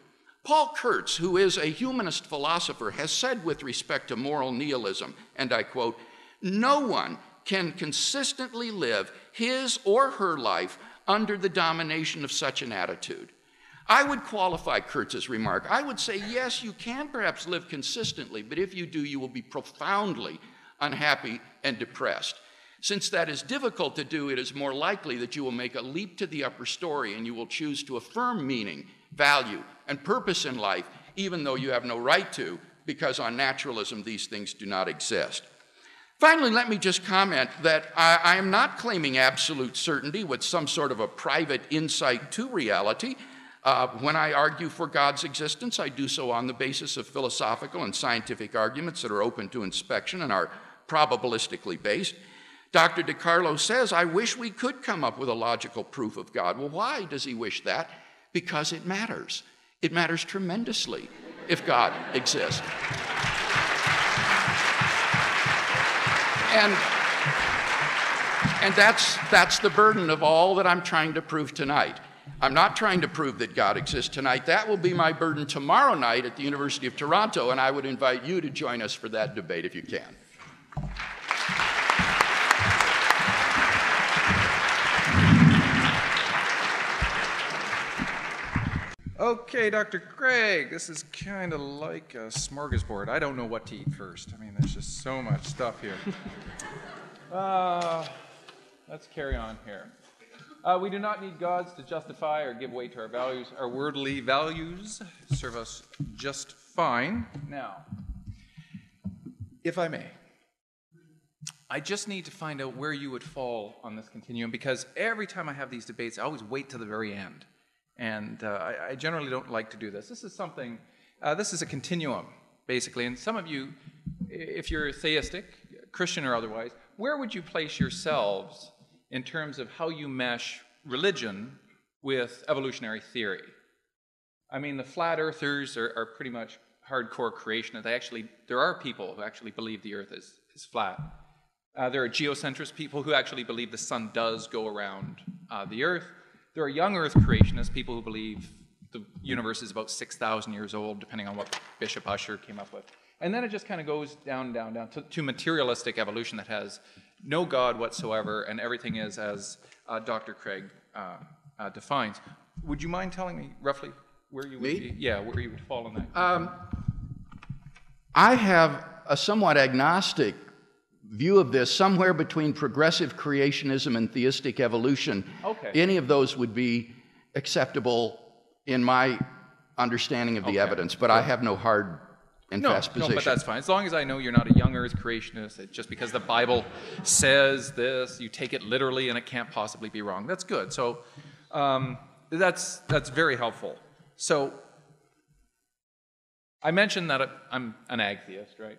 Paul Kurtz, who is a humanist philosopher, has said with respect to moral nihilism, and I quote, No one can consistently live his or her life under the domination of such an attitude. I would qualify Kurtz's remark. I would say, yes, you can perhaps live consistently, but if you do, you will be profoundly unhappy and depressed. Since that is difficult to do, it is more likely that you will make a leap to the upper story and you will choose to affirm meaning, value, and purpose in life, even though you have no right to, because on naturalism these things do not exist. Finally, let me just comment that I, I, am not claiming absolute certainty with some sort of a private insight to reality. Uh, when I argue for God's existence, I do so on the basis of philosophical and scientific arguments that are open to inspection and are probabilistically based. Dr. DiCarlo says, I wish we could come up with a logical proof of God. Well, why does he wish that? Because it matters. It matters tremendously if God exists. And, and that's, that's the burden of all that I'm trying to prove tonight. I'm not trying to prove that God exists tonight. That will be my burden tomorrow night at the University of Toronto, and I would invite you to join us for that debate if you can. Okay, Dr. Craig, this is kind of like a smorgasbord. I don't know what to eat first. I mean, there's just so much stuff here. uh, let's carry on here. Uh, we do not need gods to justify or give way to our values. Our worldly values serve us just fine. Now, if I may, I just need to find out where you would fall on this continuum because every time I have these debates, I always wait to the very end. And uh, I, I, generally don't like to do this. This is something, uh, this is a continuum, basically. And some of you, if you're theistic, Christian or otherwise, where would you place yourselves in terms of how you mesh religion with evolutionary theory? I mean, the flat earthers are, are pretty much hardcore creationists. They actually, there are people who actually believe the earth is, is flat. Uh, there are geocentrist people who actually believe the sun does go around uh, the earth. There are young Earth creationists, people who believe the universe is about 6,000 years old, depending on what Bishop Ussher came up with. And then it just kind of goes down, down, down to, to, materialistic evolution that has no God whatsoever, and everything is as uh, Dr. Craig uh, uh, defines. Would you mind telling me roughly where you would me? be? Yeah, where you would fall in that? Um, I have a somewhat agnostic view of this somewhere between progressive creationism and theistic evolution. Okay. Any of those would be acceptable in my understanding of the Okay. evidence, but I have no hard and No, fast no, but that's fine. As long as I know you're not a young Earth creationist, just because the Bible says this, you take it literally, and it can't possibly be wrong. That's good. So um, that's that's very helpful. So I mentioned that I'm an atheist, right?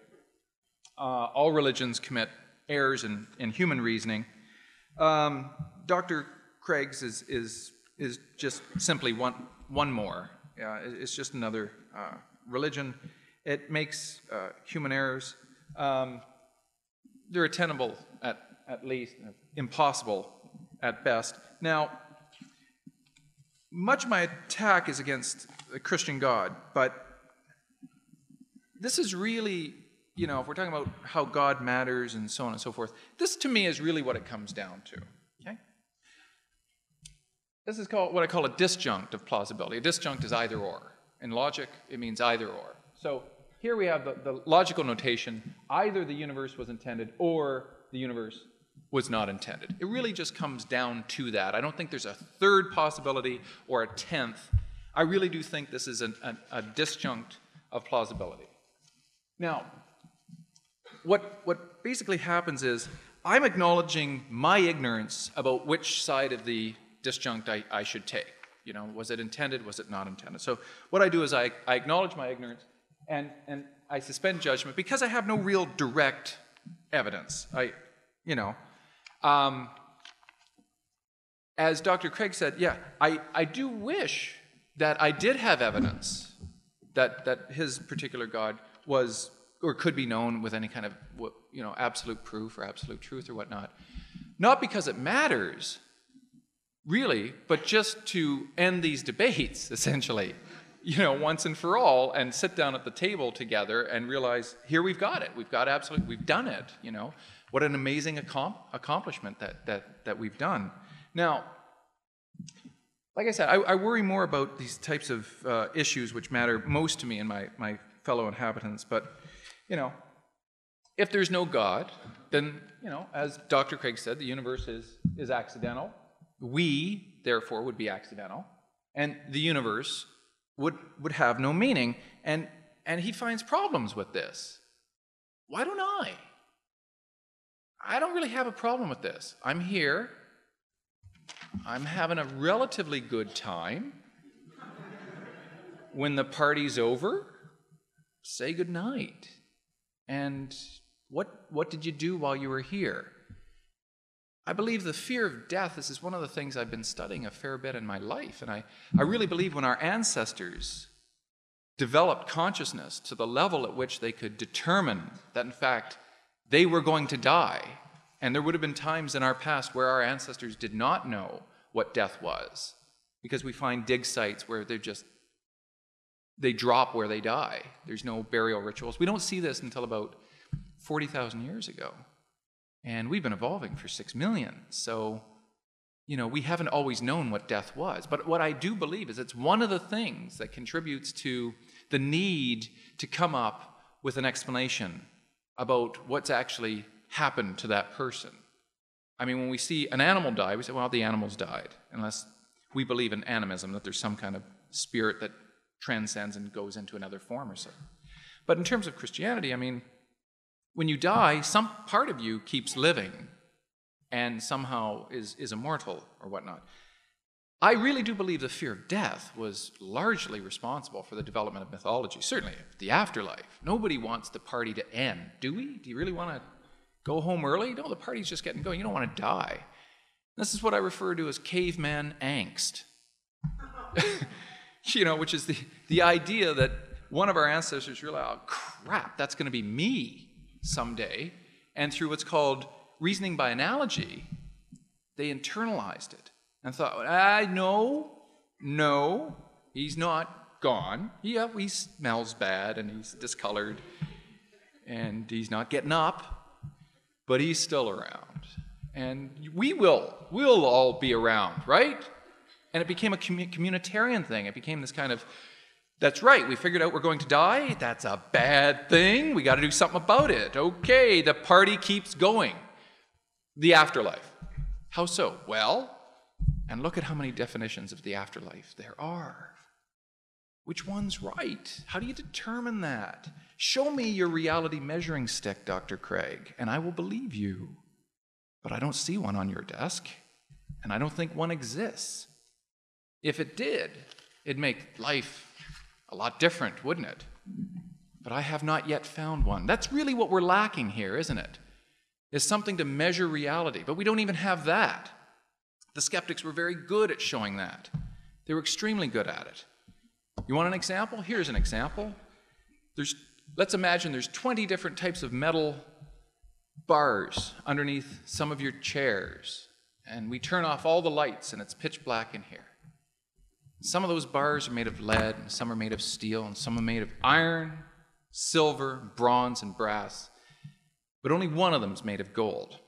Uh, all religions commit errors in, in human reasoning. Um, Dr. Craig's is, is, is just simply one, one more. Yeah, it's just another uh, religion. It makes uh, human errors. Um, they're attainable at, at least, impossible at best. Now, much of my attack is against the Christian God, but this is really, you know, if we're talking about how God matters and so on and so forth, this to me is really what it comes down to. Okay? This is called what I call a disjunct of plausibility. A disjunct is either or. In logic, it means either or. So here we have the, the logical notation either the universe was intended or the universe was not intended. It really just comes down to that. I don't think there's a third possibility or a tenth. I really do think this is an, a, a disjunct of plausibility. Now, what, what basically happens is I'm acknowledging my ignorance about which side of the disjunct I, I should take. You know, was it intended? Was it not intended? So what I do is I, I acknowledge my ignorance and, and I suspend judgment because I have no real direct evidence. I, you know, um, as Dr. Craig said, yeah, I, I do wish that I did have evidence that, that his particular God was or could be known with any kind of you know absolute proof or absolute truth or whatnot. not because it matters, really, but just to end these debates, essentially, you know, once and for all, and sit down at the table together and realize, here we've got it. We've got absolutely, we've done it, you know. What an amazing accom- accomplishment that, that, that we've done. Now, like I said, I, I worry more about these types of uh, issues which matter most to me and my, my fellow inhabitants. But, you know, if there's no God, then, you know, as Dr. Craig said, the universe is, is accidental. We, therefore, would be accidental. And the universe would, would have no meaning. And, and he finds problems with this. Why don't I? I don't really have a problem with this. I'm here. I'm having a relatively good time. When the party's over, say goodnight. And what, what did you do while you were here? I believe the fear of death, this is one of the things I've been studying a fair bit in my life. And I, I really believe when our ancestors developed consciousness to the level at which they could determine that, in fact, they were going to die. And there would have been times in our past where our ancestors did not know what death was, because we find dig sites where they're just they drop where they die. There's no burial rituals. We don't see this until about 40,000 years ago. And we've been evolving for 6 million. So, you know, we haven't always known what death was. But what I do believe is it's one of the things that contributes to the need to come up with an explanation about what's actually happened to that person. I mean, when we see an animal die, we say, well, the animal's died, unless we believe in animism, that there's some kind of spirit that transcends and goes into another form or so. But in terms of Christianity, I mean, when you die, some part of you keeps living and somehow is, is immortal or whatnot. I really do believe the fear of death was largely responsible for the development of mythology. Certainly, the afterlife. Nobody wants the party to end, do we? Do you really want to go home early? No, the party's just getting going. You don't want to die. This is what I refer to as caveman angst. you know, which is the, the idea that one of our ancestors realized, oh, crap, that's going to be me someday. And through what's called reasoning by analogy, they internalized it and thought, I know, no, he's not gone. Yeah, uh, he smells bad and he's discolored and he's not getting up, but he's still around. And we will, we'll all be around, right? And it became a communitarian thing. It became this kind of, that's right, we figured out we're going to die. That's a bad thing. We got to do something about it. Okay, the party keeps going. The afterlife. How so? Well, and look at how many definitions of the afterlife there are. Which one's right? How do you determine that? Show me your reality measuring stick, Dr. Craig, and I will believe you. But I don't see one on your desk, and I don't think one exists. If it did, it'd make life a lot different, wouldn't it? But I have not yet found one. That's really what we're lacking here, isn't it? Is something to measure reality. But we don't even have that. The skeptics were very good at showing that. They were extremely good at it. You want an example? Here's an example. There's, let's imagine there's 20 different types of metal bars underneath some of your chairs, and we turn off all the lights and it's pitch black in here. Some of those bars are made of lead, and some are made of steel, and some are made of iron, silver, bronze, and brass. But only one of them is made of gold.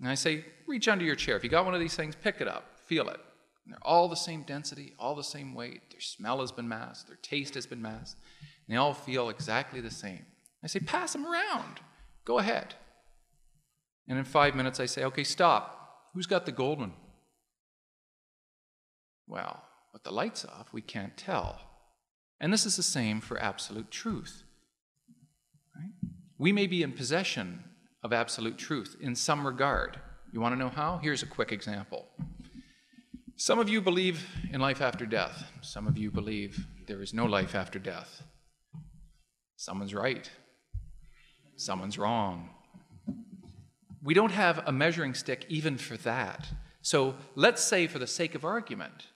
And I say, reach under your chair. If you got one of these things, pick it up, feel it. And they're all the same density, all the same weight. Their smell has been masked, their taste has been masked. And they all feel exactly the same. I say, pass them around. Go ahead. And in five minutes, I say, okay, stop. Who's got the gold one? Well, with the lights off, we can't tell. And this is the same for absolute truth. Right? We may be in possession of absolute truth in some regard. You want to know how? Here's a quick example. Some of you believe in life after death. Some of you believe there is no life after death. Someone's right. Someone's wrong. We don't have a measuring stick even for that. So let's say, for the sake of argument,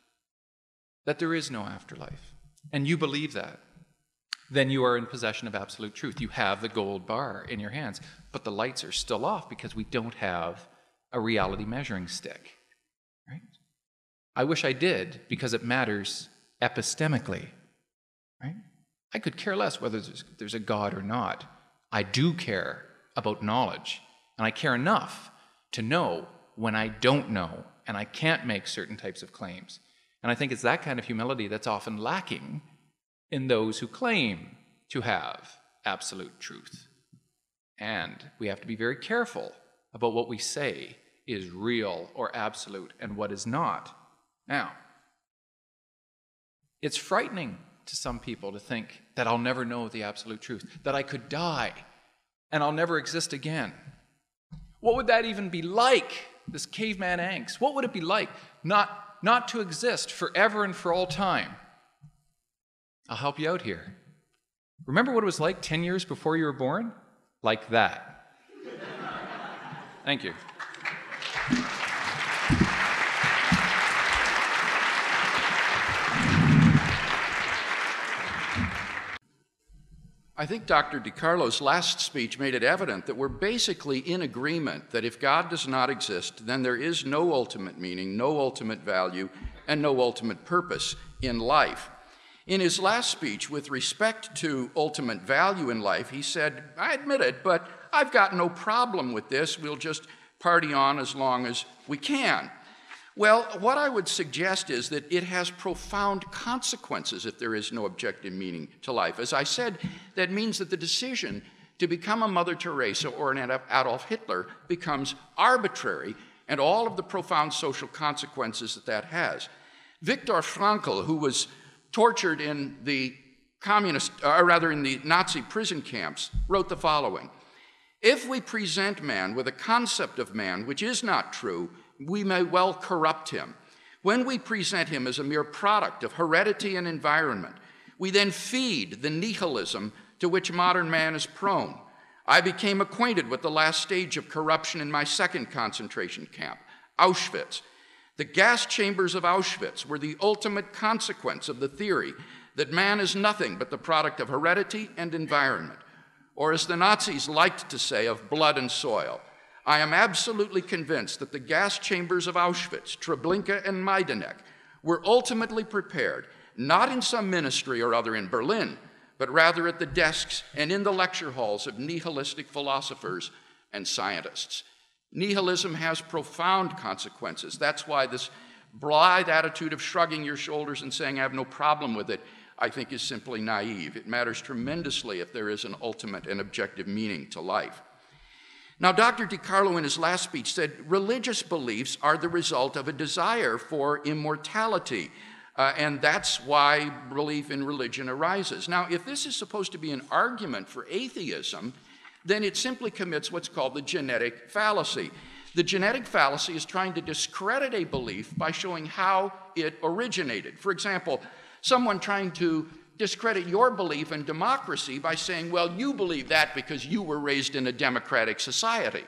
that there is no afterlife, and you believe that, then you are in possession of absolute truth. You have the gold bar in your hands, but the lights are still off because we don't have a reality measuring stick. Right? I wish I did because it matters epistemically. Right? I could care less whether there's, there's a God or not. I do care about knowledge, and I care enough to know when I don't know and I can't make certain types of claims. And I think it's that kind of humility that's often lacking in those who claim to have absolute truth. And we have to be very careful about what we say is real or absolute and what is not. Now, it's frightening to some people to think that I'll never know the absolute truth, that I could die and I'll never exist again. What would that even be like, this caveman angst? What would it be like not, not to exist forever and for all time? I'll help you out here. Remember what it was like 10 years before you were born? Like that. Thank you. I think Dr. DiCarlo's last speech made it evident that we're basically in agreement that if God does not exist, then there is no ultimate meaning, no ultimate value, and no ultimate purpose in life. In his last speech, with respect to ultimate value in life, he said, I admit it, but I've got no problem with this. We'll just party on as long as we can. Well, what I would suggest is that it has profound consequences if there is no objective meaning to life. As I said, that means that the decision to become a Mother Teresa or an Adolf Hitler becomes arbitrary and all of the profound social consequences that that has. Viktor Frankl, who was tortured in the communist, or rather in the Nazi prison camps, wrote the following If we present man with a concept of man which is not true, we may well corrupt him. When we present him as a mere product of heredity and environment, we then feed the nihilism to which modern man is prone. I became acquainted with the last stage of corruption in my second concentration camp, Auschwitz. The gas chambers of Auschwitz were the ultimate consequence of the theory that man is nothing but the product of heredity and environment, or as the Nazis liked to say, of blood and soil. I am absolutely convinced that the gas chambers of Auschwitz, Treblinka, and Majdanek were ultimately prepared, not in some ministry or other in Berlin, but rather at the desks and in the lecture halls of nihilistic philosophers and scientists. Nihilism has profound consequences. That's why this blithe attitude of shrugging your shoulders and saying, I have no problem with it, I think is simply naive. It matters tremendously if there is an ultimate and objective meaning to life. Now, Dr. DiCarlo, in his last speech, said religious beliefs are the result of a desire for immortality. Uh, and that's why belief in religion arises. Now, if this is supposed to be an argument for atheism, then it simply commits what's called the genetic fallacy. The genetic fallacy is trying to discredit a belief by showing how it originated. For example, someone trying to discredit your belief in democracy by saying, well, you believe that because you were raised in a democratic society.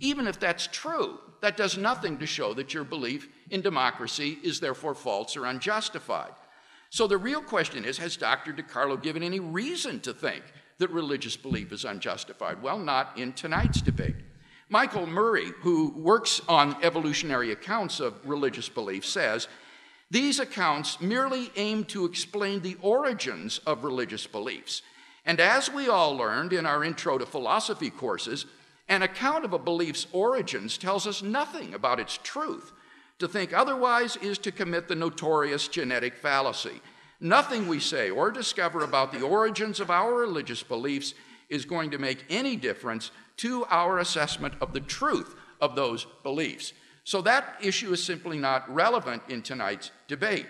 Even if that's true, that does nothing to show that your belief in democracy is therefore false or unjustified. So the real question is Has Dr. DiCarlo given any reason to think that religious belief is unjustified? Well, not in tonight's debate. Michael Murray, who works on evolutionary accounts of religious belief, says these accounts merely aim to explain the origins of religious beliefs. And as we all learned in our Intro to Philosophy courses, an account of a belief's origins tells us nothing about its truth. To think otherwise is to commit the notorious genetic fallacy. Nothing we say or discover about the origins of our religious beliefs is going to make any difference to our assessment of the truth of those beliefs. So that issue is simply not relevant in tonight's debate.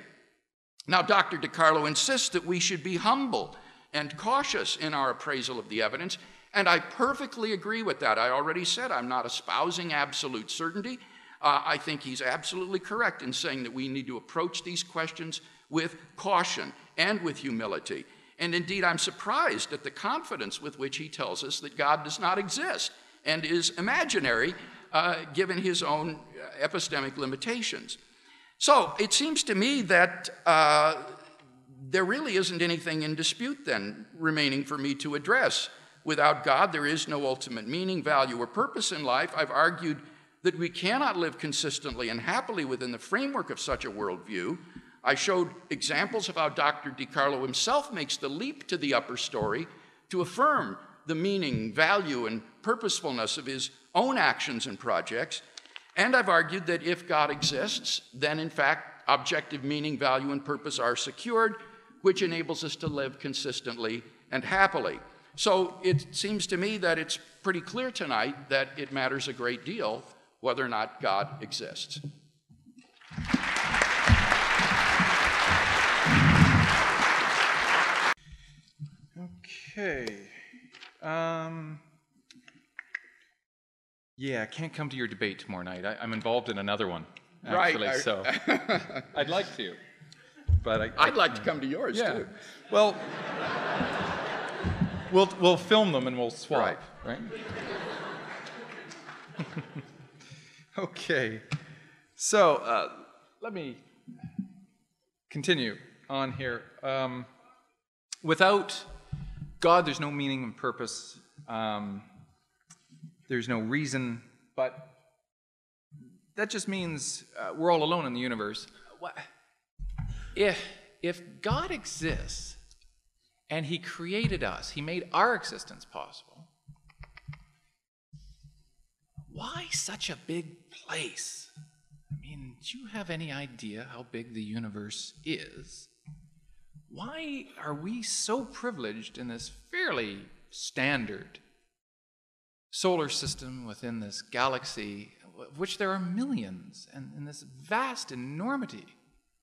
Now, Dr. DiCarlo insists that we should be humble and cautious in our appraisal of the evidence, and I perfectly agree with that. I already said I'm not espousing absolute certainty. Uh, I think he's absolutely correct in saying that we need to approach these questions with caution and with humility. And indeed, I'm surprised at the confidence with which he tells us that God does not exist and is imaginary uh, given his own epistemic limitations. So it seems to me that uh, there really isn't anything in dispute then remaining for me to address. Without God, there is no ultimate meaning, value, or purpose in life. I've argued that we cannot live consistently and happily within the framework of such a worldview. I showed examples of how Dr. DiCarlo himself makes the leap to the upper story to affirm the meaning, value, and purposefulness of his own actions and projects. And I've argued that if God exists, then in fact, objective meaning, value, and purpose are secured, which enables us to live consistently and happily. So it seems to me that it's pretty clear tonight that it matters a great deal whether or not God exists. Okay. Um, yeah, I can't come to your debate tomorrow night. I, am involved in another one, actually, right, so I'd like to. But I, I'd like to come to yours, yeah. too. Well, we'll, we'll film them and we'll swap, right? right? okay. So uh, let me continue on here. Um, without God, there's no meaning and purpose. Um, there's no reason, but that just means uh, we're all alone in the universe. If, if God exists and He created us, He made our existence possible, why such a big place? I mean, do you have any idea how big the universe is? why are we so privileged in this fairly standard solar system within this galaxy, of which there are millions, and in this vast enormity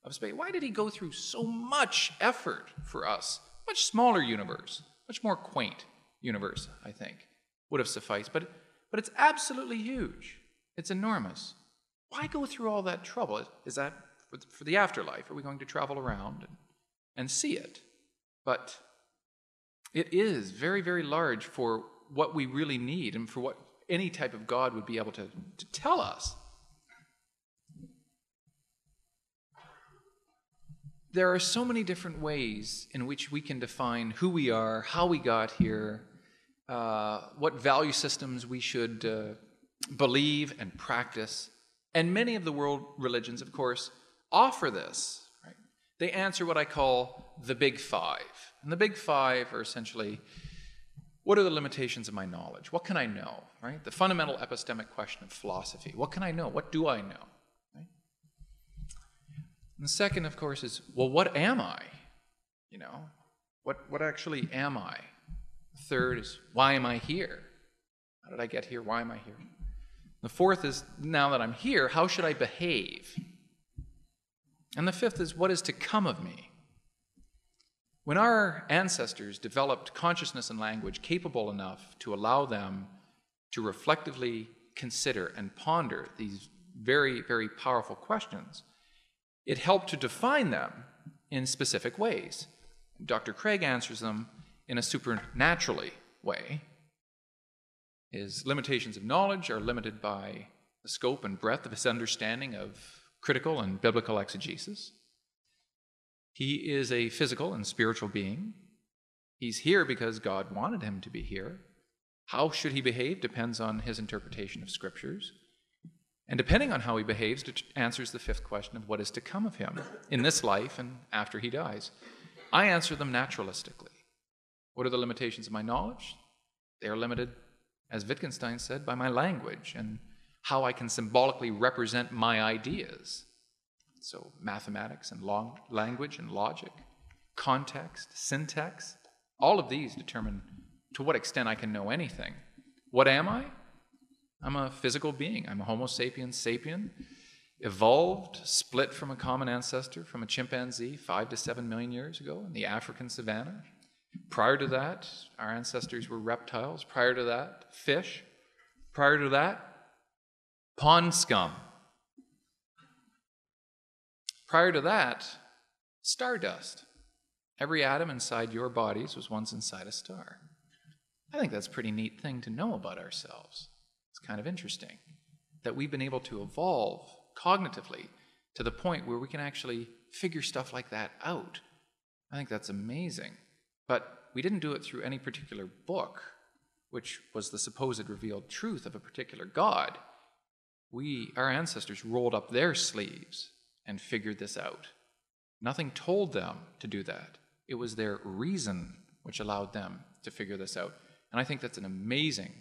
of space? Why did he go through so much effort for us? Much smaller universe, much more quaint universe, I think, would have sufficed. But, but it's absolutely huge. It's enormous. Why go through all that trouble? Is that for the afterlife? Are we going to travel around and and see it. But it is very, very large for what we really need and for what any type of God would be able to, to tell us. There are so many different ways in which we can define who we are, how we got here, uh, what value systems we should uh, believe and practice. And many of the world religions, of course, offer this they answer what I call the big five. And the big five are essentially what are the limitations of my knowledge? What can I know? Right? The fundamental epistemic question of philosophy. What can I know? What do I know? Right? And the second, of course, is well, what am I? You know, what, what actually am I? The third is why am I here? How did I get here? Why am I here? The fourth is now that I'm here, how should I behave? And the fifth is what is to come of me? When our ancestors developed consciousness and language capable enough to allow them to reflectively consider and ponder these very, very powerful questions, it helped to define them in specific ways. Dr. Craig answers them in a supernaturally way. His limitations of knowledge are limited by the scope and breadth of his understanding of critical and biblical exegesis. He is a physical and spiritual being. He's here because God wanted him to be here. How should he behave depends on his interpretation of scriptures. And depending on how he behaves, it answers the fifth question of what is to come of him in this life and after he dies. I answer them naturalistically. What are the limitations of my knowledge? They are limited, as Wittgenstein said, by my language and how I can symbolically represent my ideas. So, mathematics and long language and logic, context, syntax, all of these determine to what extent I can know anything. What am I? I'm a physical being. I'm a Homo sapiens sapien, evolved, split from a common ancestor, from a chimpanzee five to seven million years ago in the African savannah. Prior to that, our ancestors were reptiles. Prior to that, fish. Prior to that, pond scum. Prior to that, stardust. Every atom inside your bodies was once inside a star. I think that's a pretty neat thing to know about ourselves. It's kind of interesting that we've been able to evolve cognitively to the point where we can actually figure stuff like that out. I think that's amazing. But we didn't do it through any particular book, which was the supposed revealed truth of a particular God. We, our ancestors, rolled up their sleeves and figured this out. Nothing told them to do that. It was their reason which allowed them to figure this out. And I think that's an amazing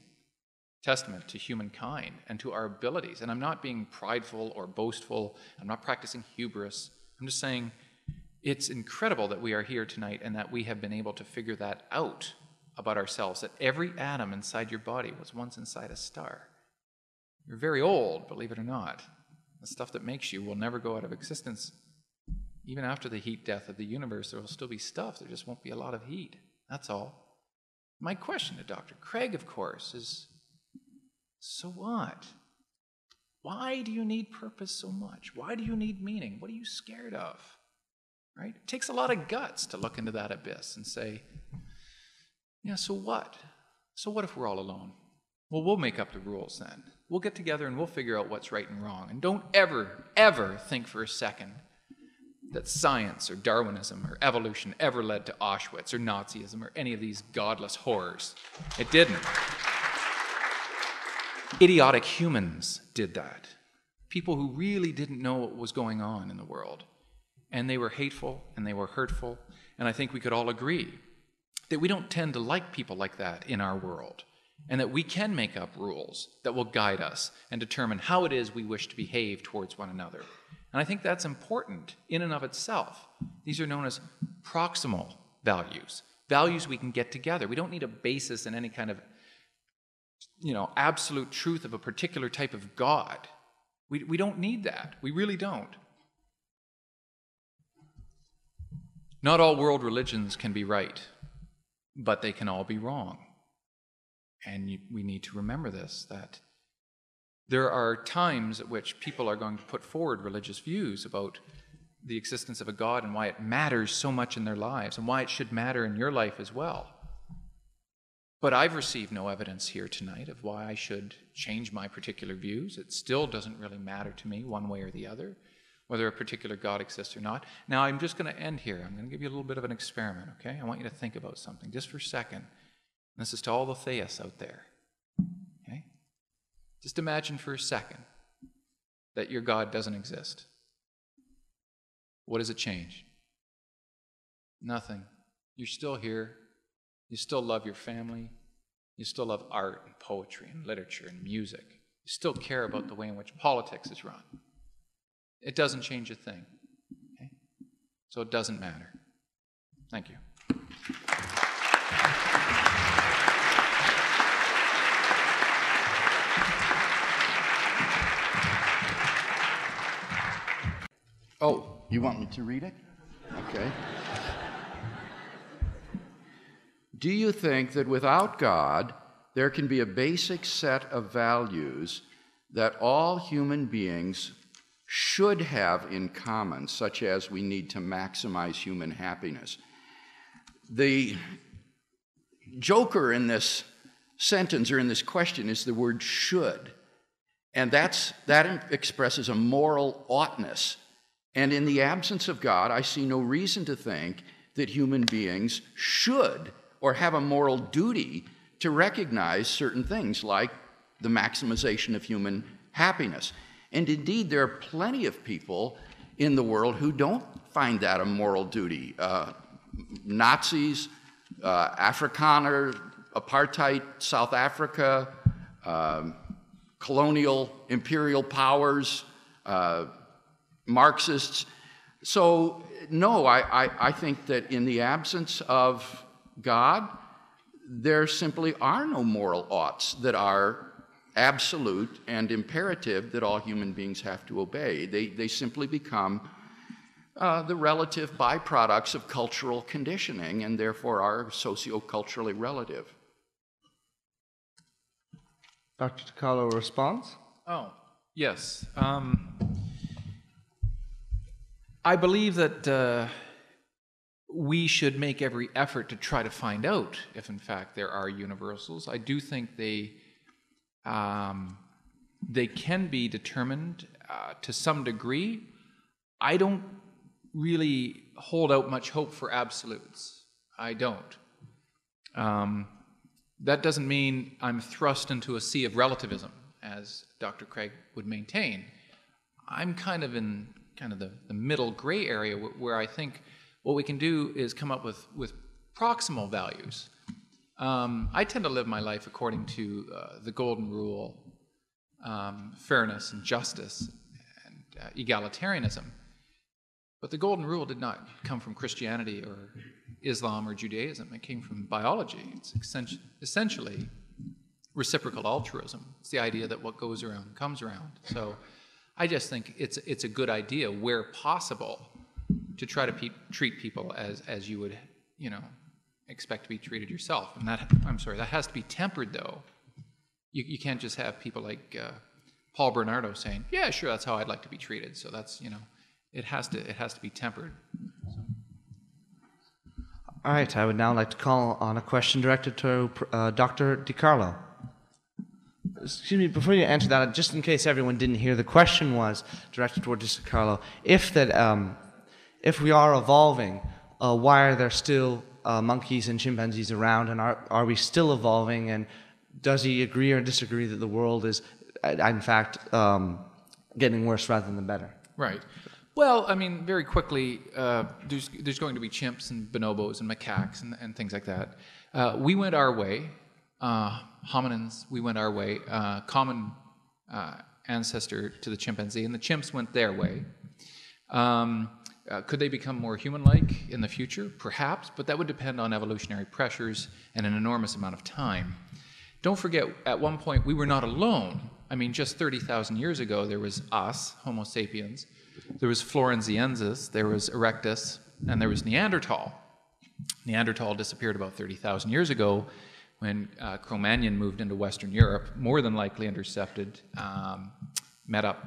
testament to humankind and to our abilities. And I'm not being prideful or boastful, I'm not practicing hubris. I'm just saying it's incredible that we are here tonight and that we have been able to figure that out about ourselves that every atom inside your body was once inside a star. You're very old, believe it or not. The stuff that makes you will never go out of existence. Even after the heat death of the universe, there will still be stuff. There just won't be a lot of heat. That's all. My question to Dr. Craig, of course, is so what? Why do you need purpose so much? Why do you need meaning? What are you scared of? Right? It takes a lot of guts to look into that abyss and say, yeah, so what? So what if we're all alone? Well, we'll make up the rules then. We'll get together and we'll figure out what's right and wrong. And don't ever, ever think for a second that science or Darwinism or evolution ever led to Auschwitz or Nazism or any of these godless horrors. It didn't. Idiotic humans did that. People who really didn't know what was going on in the world. And they were hateful and they were hurtful. And I think we could all agree that we don't tend to like people like that in our world, and that we can make up rules that will guide us and determine how it is we wish to behave towards one another. And I think that's important in and of itself. These are known as proximal values, values we can get together. We don't need a basis in any kind of you know, absolute truth of a particular type of God. We, we don't need that. We really don't. Not all world religions can be right but they can all be wrong. And you, we need to remember this that there are times at which people are going to put forward religious views about the existence of a God and why it matters so much in their lives and why it should matter in your life as well. But I've received no evidence here tonight of why I should change my particular views. It still doesn't really matter to me one way or the other whether a particular God exists or not. Now, I'm just going to end here. I'm going to give you a little bit of an experiment, okay? I want you to think about something just for a second. This is to all the theists out there, okay? Just imagine for a second that your God doesn't exist. What does it change? Nothing. You're still here. You still love your family. You still love art and poetry and literature and music. You still care about the way in which politics is run. It doesn't change a thing. Okay? So it doesn't matter. Thank you. Oh, you want me to read it? Okay. Do you think that without God, there can be a basic set of values that all human beings should have in common, such as we need to maximize human happiness. The joker in this sentence or in this question is the word should. And that's, that expresses a moral oughtness. And in the absence of God, I see no reason to think that human beings should or have a moral duty to recognize certain things like the maximization of human happiness. And indeed, there are plenty of people in the world who don't find that a moral duty. Uh, Nazis, uh, Afrikaner, apartheid, South Africa, um, colonial imperial powers, uh, Marxists. So, no, I, I, I think that in the absence of God, there simply are no moral oughts that are absolute and imperative that all human beings have to obey. They, they simply become uh, the relative byproducts of cultural conditioning and therefore are socioculturally relative. Dr. DiCarlo, response? Oh, yes. Um, I believe that uh, we should make every effort to try to find out if, in fact, there are universals. I do think they um, they can be determined uh, to some degree. I don't really hold out much hope for absolutes. I don't. Um, that doesn't mean I'm thrust into a sea of relativism as Dr. Craig would maintain. I'm kind of in kind of the, the middle gray area where, I think what we can do is come up with, with proximal values. Um, I tend to live my life according to uh, the golden rule, um, fairness and justice, and uh, egalitarianism. But the golden rule did not come from Christianity or Islam or Judaism. It came from biology. It's essentially reciprocal altruism. It's the idea that what goes around comes around. So I just think it's, it's a good idea, where possible, to try to pe- treat people as, as you would, you know, expect to be treated yourself. And that, I'm sorry, that has to be tempered, though. You, you can't just have people like uh, Paul Bernardo saying, yeah, sure, that's how I'd like to be treated. So that's, you know, it has to, it has to be tempered. All right, I would now like to call on a question directed to uh, Dr. DiCarlo. Excuse me, before you answer that, just in case everyone didn't hear, the question was directed toward DiCarlo. If that, um, if we are evolving, uh, why are there still uh, monkeys and chimpanzees around, and are, are we still evolving? And does he agree or disagree that the world is, uh, in fact, um, getting worse rather than better? Right. Well, I mean, very quickly, uh, there's, there's going to be chimps and bonobos and macaques and, and things like that. Uh, we went our way. Uh, hominins, we went our way. Uh, common uh, ancestor to the chimpanzee, and the chimps went their way. Um, uh, could they become more human like in the future? Perhaps, but that would depend on evolutionary pressures and an enormous amount of time. Don't forget, at one point, we were not alone. I mean, just 30,000 years ago, there was us, Homo sapiens, there was Floresiensis, there was Erectus, and there was Neanderthal. Neanderthal disappeared about 30,000 years ago when uh, Cro Magnon moved into Western Europe, more than likely intercepted, um, met up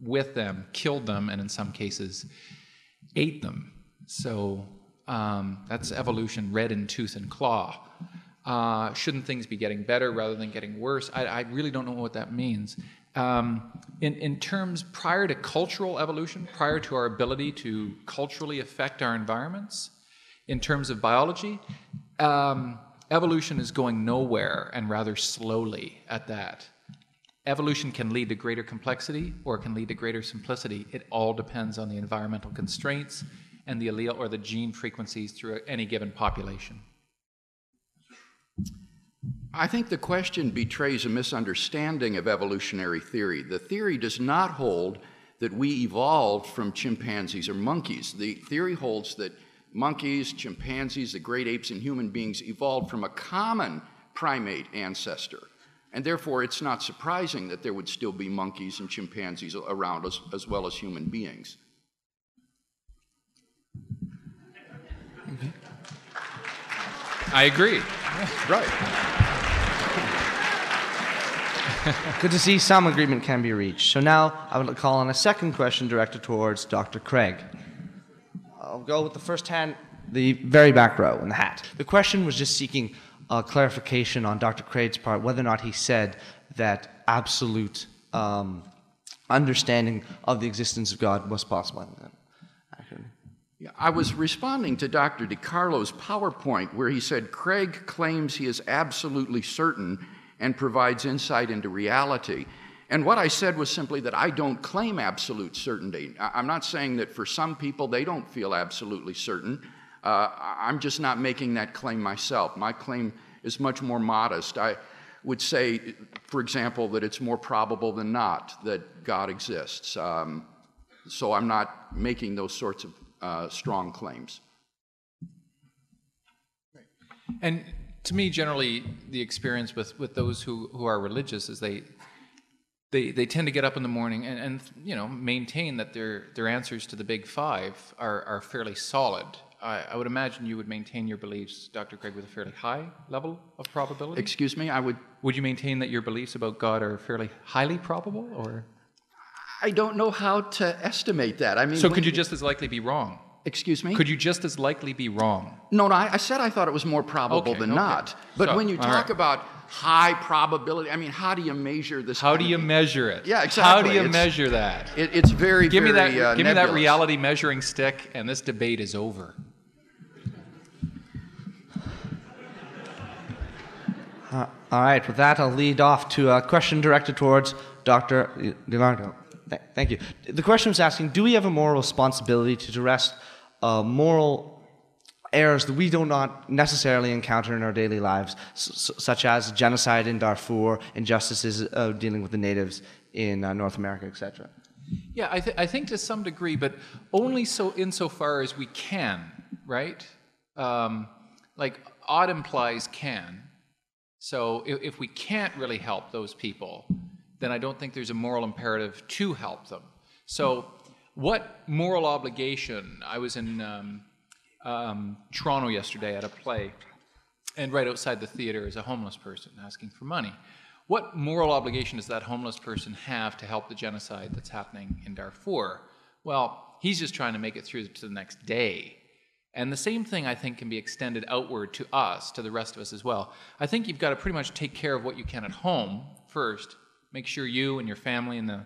with them, killed them, and in some cases, ate them. So um, that's evolution red in tooth and claw. Uh, shouldn't things be getting better rather than getting worse? I, I really don't know what that means. Um, in, in terms prior to cultural evolution, prior to our ability to culturally affect our environments, in terms of biology, um, evolution is going nowhere and rather slowly at that. Evolution can lead to greater complexity or it can lead to greater simplicity. It all depends on the environmental constraints and the allele or the gene frequencies through any given population. I think the question betrays a misunderstanding of evolutionary theory. The theory does not hold that we evolved from chimpanzees or monkeys. The theory holds that monkeys, chimpanzees, the great apes, and human beings evolved from a common primate ancestor. And therefore, it's not surprising that there would still be monkeys and chimpanzees around us as well as human beings. I agree. Right. Good to see some agreement can be reached. So now I would call on a second question directed towards Dr. Craig. I'll go with the first hand, the very back row in the hat. The question was just seeking uh, clarification on Dr. Craig's part whether or not he said that absolute um, understanding of the existence of God was possible. Yeah, I was responding to Dr. DiCarlo's PowerPoint where he said Craig claims he is absolutely certain and provides insight into reality. And what I said was simply that I don't claim absolute certainty. I'm not saying that for some people they don't feel absolutely certain. Uh, I'm just not making that claim myself. My claim is much more modest. I would say, for example, that it's more probable than not that God exists. Um, so I'm not making those sorts of uh, strong claims. And to me, generally, the experience with, with those who, who are religious is they, they, they tend to get up in the morning and, and you know maintain that their, their answers to the big five are, are fairly solid. I, I would imagine you would maintain your beliefs, Dr. Craig, with a fairly high level of probability. Excuse me, I would. Would you maintain that your beliefs about God are fairly highly probable, or? I don't know how to estimate that. I mean, so could you just as likely be wrong? Excuse me? Could you just as likely be wrong? No, no, I, I said I thought it was more probable Okay, than okay. not. But So, when you talk right. about high probability, I mean, how do you measure this? How do you measure it? Yeah, exactly. How do you It's- measure that? It, it's very, Give me that. uh, give me that reality measuring stick, and this debate is over. Uh, all right, with that, I'll lead off to a question directed towards Dr. Leonardo. Th- thank you. The question was asking Do we have a moral responsibility to address uh, moral errors that we do not necessarily encounter in our daily lives, such as genocide in Darfur, injustices uh, dealing with the natives in uh, North America, etc.? Yeah, I, th- I think to some degree, but only so insofar as we can, right? Um, like odd implies can. So if, if we can't really help those people, then I don't think there's a moral imperative to help them. So, what moral obligation? I was in um, um, Toronto yesterday at a play, and right outside the theater is a homeless person asking for money. What moral obligation does that homeless person have to help the genocide that's happening in Darfur? Well, he's just trying to make it through to the next day. And the same thing, I think, can be extended outward to us, to the rest of us as well. I think you've got to pretty much take care of what you can at home first. Make sure you and your family and the,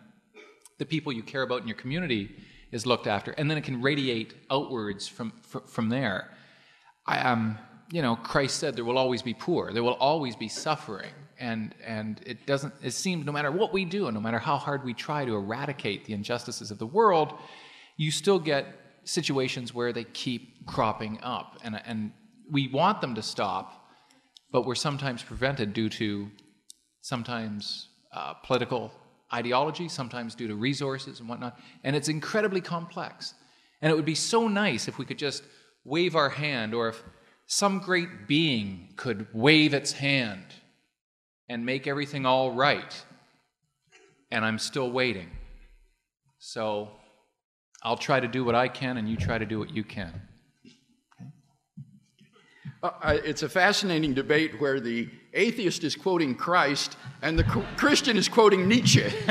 the people you care about in your community is looked after. And then it can radiate outwards from, from, there. I, um, you know, Christ said there will always be poor, there will always be suffering. And, and it doesn't, it seems no matter what we do and no matter how hard we try to eradicate the injustices of the world, you still get situations where they keep cropping up. And, and we want them to stop, but we're sometimes prevented due to sometimes uh, political ideology, sometimes due to resources and whatnot. And it's incredibly complex. And it would be so nice if we could just wave our hand, or if some great being could wave its hand and make everything all right. And I'm still waiting. So I'll try to do what I can, and you try to do what you can. Uh, it's a fascinating debate where the atheist is quoting Christ and the Christian is quoting Nietzsche.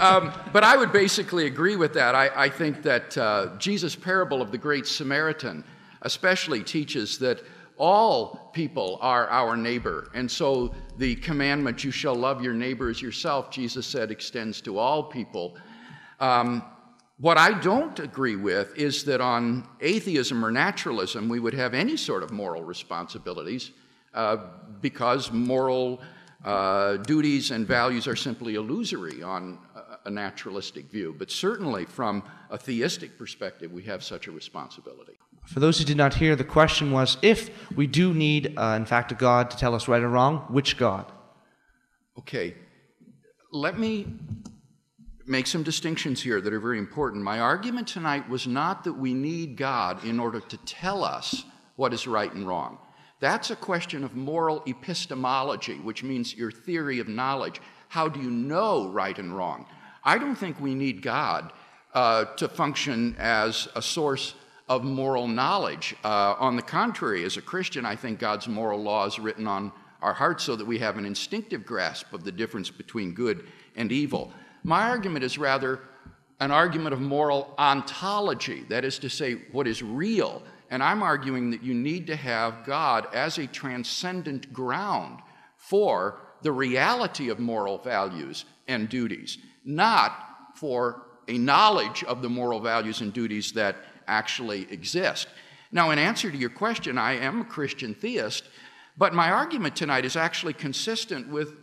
um, but I would basically agree with that. I, I think that uh, Jesus' parable of the Great Samaritan especially teaches that all people are our neighbor. And so the commandment, you shall love your neighbor as yourself, Jesus said, extends to all people. Um, what I don't agree with is that on atheism or naturalism, we would have any sort of moral responsibilities uh, because moral uh, duties and values are simply illusory on a, naturalistic view. But certainly, from a theistic perspective, we have such a responsibility. For those who did not hear, the question was if we do need, uh, in fact, a God to tell us right or wrong, which God? Okay, let me make some distinctions here that are very important. My argument tonight was not that we need God in order to tell us what is right and wrong. That's a question of moral epistemology, which means your theory of knowledge. How do you know right and wrong? I don't think we need God uh, to function as a source of moral knowledge. Uh, on the contrary, as a Christian, I think God's moral law is written on our hearts so that we have an instinctive grasp of the difference between good and evil. My argument is rather an argument of moral ontology, that is to say, what is real. And I'm arguing that you need to have God as a transcendent ground for the reality of moral values and duties, not for a knowledge of the moral values and duties that actually exist. Now, in answer to your question, I am a Christian theist, but my argument tonight is actually consistent with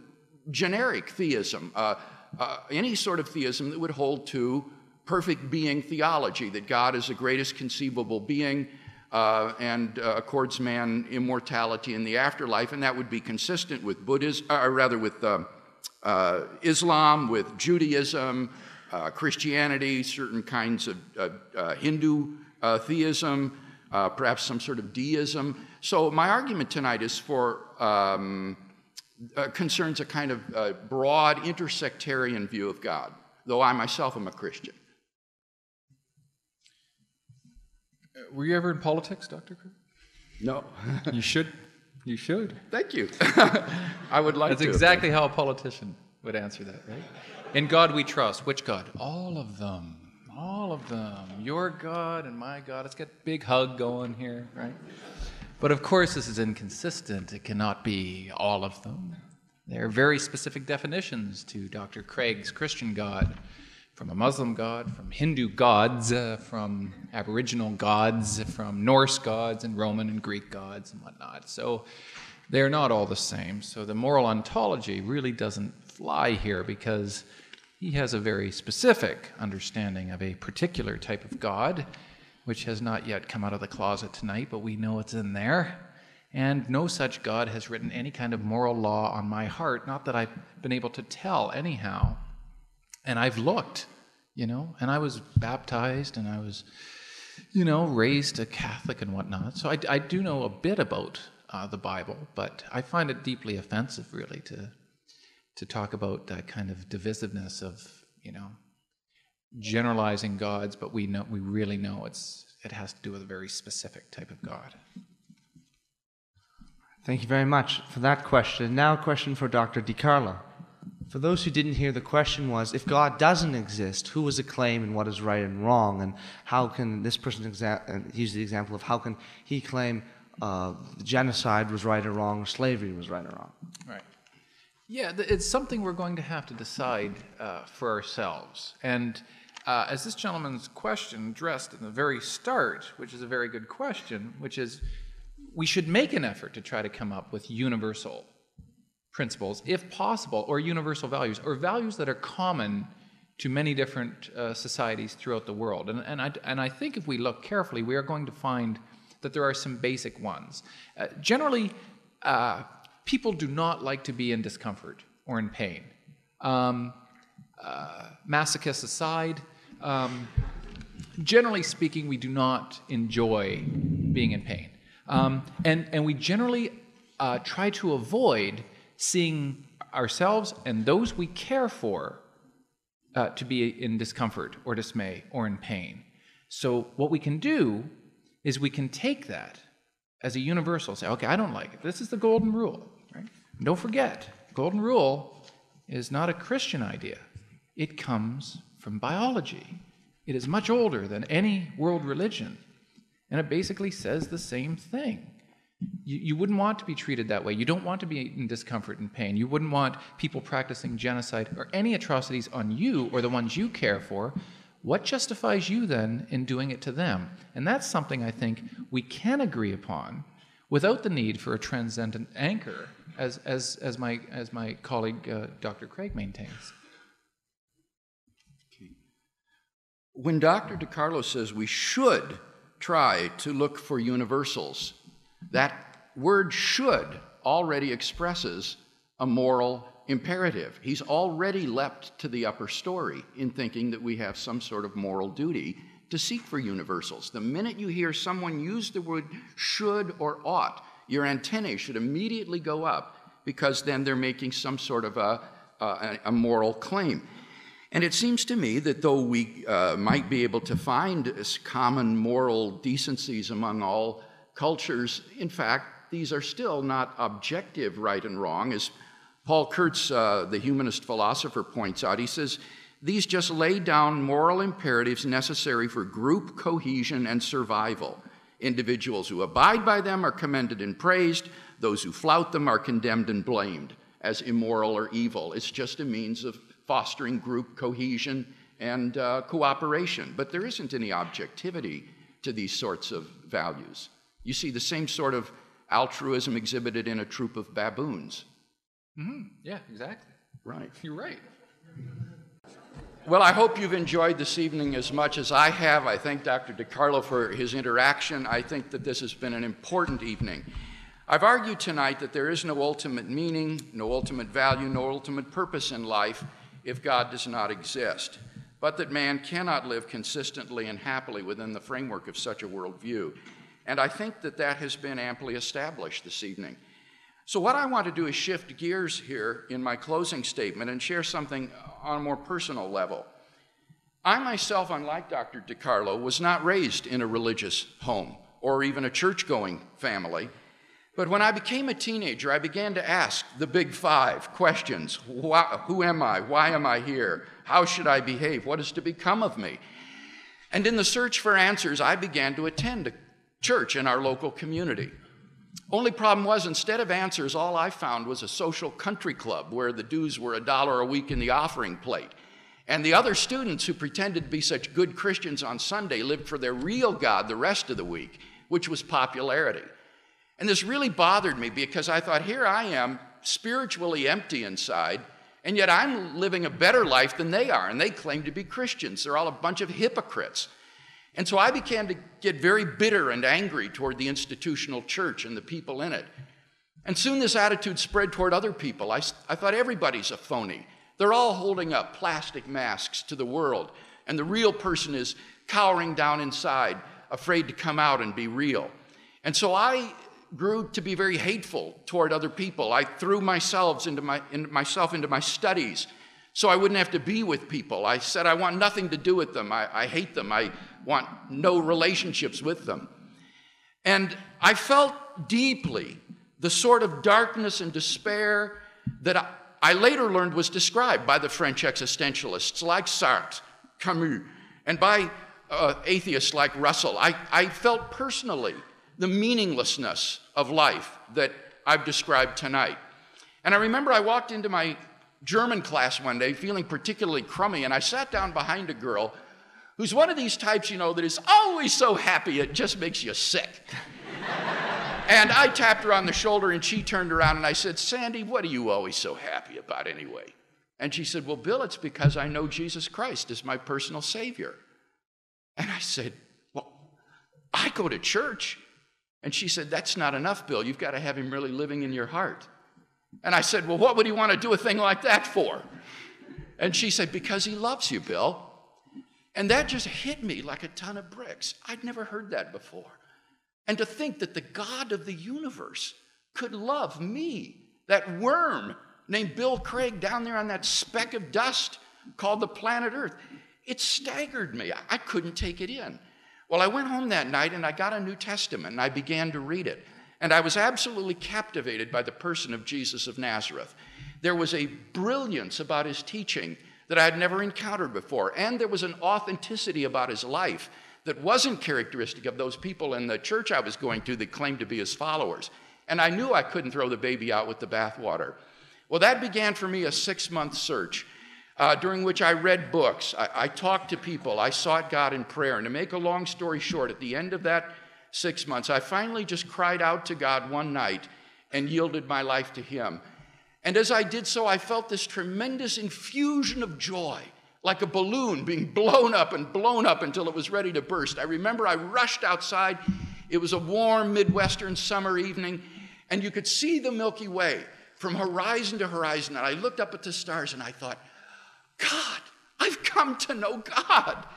generic theism. Uh, uh, any sort of theism that would hold to perfect being theology, that God is the greatest conceivable being uh, and uh, accords man immortality in the afterlife, and that would be consistent with Buddhism, or rather with um, uh, Islam, with Judaism, uh, Christianity, certain kinds of uh, Hindu theism, perhaps some sort of deism. So my argument tonight is for um, uh, concerns a kind of uh, broad intersectarian view of God, though I myself am a Christian. Were you ever in politics, Dr. Craig? No. you should. You should. Thank you. I would like That's to. That's exactly how a politician would answer that, right? In God we trust. Which God? All of them. All of them. Your God and my God. Let's get a big hug going here, right? But of course, this is inconsistent. It cannot be all of them. There are very specific definitions to Dr. Craig's Christian God from a Muslim God, from Hindu gods, uh, from Aboriginal gods, from Norse gods, and Roman and Greek gods, and whatnot. So they are not all the same. So the moral ontology really doesn't fly here because he has a very specific understanding of a particular type of God, which has not yet come out of the closet tonight, but we know it's in there. And no such God has written any kind of moral law on my heart, not that I've been able to tell anyhow. And I've looked, you know, and I was baptized and I was, you know, raised a Catholic and whatnot. So I, I do know a bit about uh, the Bible, but I find it deeply offensive, really, to to talk about that kind of divisiveness of you know generalizing gods, but we know we really know it's it has to do with a very specific type of God. Thank you very much for that question. Now, a question for Dr. DiCarlo. For those who didn't hear, the question was if God doesn't exist, who is a claim and what is right and wrong? And how can this person exa- use the example of how can he claim uh, genocide was right or wrong, or slavery was right or wrong? Right. Yeah, it's something we're going to have to decide uh, for ourselves. And uh, as this gentleman's question addressed in the very start, which is a very good question, which is we should make an effort to try to come up with universal principles, if possible, or universal values, or values that are common to many different uh, societies throughout the world. And, and, I, and I think if we look carefully, we are going to find that there are some basic ones. Uh, generally, uh, people do not like to be in discomfort or in pain. Um, uh, masochists aside, um, generally speaking, we do not enjoy being in pain. Um, and, and we generally uh, try to avoid seeing ourselves and those we care for uh, to be in discomfort or dismay or in pain. So, what we can do is we can take that as a universal, say, okay, I don't like it. This is the golden rule. Don't forget, golden rule is not a Christian idea, it comes from biology. It is much older than any world religion. And it basically says the same thing. You, you wouldn't want to be treated that way. You don't want to be in discomfort and pain. You wouldn't want people practicing genocide or any atrocities on you or the ones you care for. What justifies you then in doing it to them? And that's something I think we can agree upon without the need for a transcendent anchor, as, as, as, my, as my colleague uh, Dr. Craig maintains. When Dr. DiCarlo says we should try to look for universals. That word should already expresses a moral imperative. He's already leapt to the upper story in thinking that we have some sort of moral duty to seek for universals. The minute you hear someone use the word should or ought, your antennae should immediately go up because then they're making some sort of a, a, a moral claim. And it seems to me that though we uh, might be able to find common moral decencies among all cultures, in fact, these are still not objective right and wrong. As Paul Kurtz, uh, the humanist philosopher, points out, he says, these just lay down moral imperatives necessary for group cohesion and survival. Individuals who abide by them are commended and praised, those who flout them are condemned and blamed as immoral or evil. It's just a means of fostering group cohesion and uh, cooperation. But there isn't any objectivity to these sorts of values. You see the same sort of altruism exhibited in a troop of baboons. Mm-hmm. Yeah, exactly. Right. You're right. Well, I hope you've enjoyed this evening as much as I have. I thank Dr. DiCarlo for his interaction. I think that this has been an important evening. I've argued tonight that there is no ultimate meaning, no ultimate value, no ultimate purpose in life if God does not exist, but that man cannot live consistently and happily within the framework of such a worldview. And I think that that has been amply established this evening. So, what I want to do is shift gears here in my closing statement and share something on a more personal level. I myself, unlike Dr. DiCarlo, was not raised in a religious home or even a church going family. But when I became a teenager, I began to ask the big five questions Who am I? Why am I here? How should I behave? What is to become of me? And in the search for answers, I began to attend a church in our local community. Only problem was, instead of answers, all I found was a social country club where the dues were a dollar a week in the offering plate. And the other students who pretended to be such good Christians on Sunday lived for their real God the rest of the week, which was popularity. And this really bothered me because I thought, here I am, spiritually empty inside, and yet I'm living a better life than they are, and they claim to be Christians. They're all a bunch of hypocrites. And so I began to get very bitter and angry toward the institutional church and the people in it. And soon this attitude spread toward other people. I, I thought everybody's a phony. They're all holding up plastic masks to the world, and the real person is cowering down inside, afraid to come out and be real. And so I grew to be very hateful toward other people. I threw myself into, my, into myself into my studies so I wouldn't have to be with people. I said I want nothing to do with them. I, I hate them. I want no relationships with them. And I felt deeply the sort of darkness and despair that I, I later learned was described by the French existentialists like Sartre, Camus, and by uh, atheists like Russell. I, I felt personally the meaninglessness of life that I've described tonight. And I remember I walked into my German class one day feeling particularly crummy, and I sat down behind a girl who's one of these types, you know, that is always so happy it just makes you sick. and I tapped her on the shoulder, and she turned around and I said, Sandy, what are you always so happy about anyway? And she said, Well, Bill, it's because I know Jesus Christ is my personal Savior. And I said, Well, I go to church. And she said, That's not enough, Bill. You've got to have him really living in your heart. And I said, Well, what would he want to do a thing like that for? And she said, Because he loves you, Bill. And that just hit me like a ton of bricks. I'd never heard that before. And to think that the God of the universe could love me, that worm named Bill Craig down there on that speck of dust called the planet Earth, it staggered me. I couldn't take it in. Well, I went home that night and I got a New Testament and I began to read it. And I was absolutely captivated by the person of Jesus of Nazareth. There was a brilliance about his teaching that I had never encountered before. And there was an authenticity about his life that wasn't characteristic of those people in the church I was going to that claimed to be his followers. And I knew I couldn't throw the baby out with the bathwater. Well, that began for me a six month search uh, during which I read books. I, I talked to people. I sought God in prayer. And to make a long story short, at the end of that six months, I finally just cried out to God one night and yielded my life to Him. And as I did so, I felt this tremendous infusion of joy, like a balloon being blown up and blown up until it was ready to burst. I remember I rushed outside. It was a warm Midwestern summer evening, and you could see the Milky Way from horizon to horizon. And I looked up at the stars and I thought, God, I've come to know God.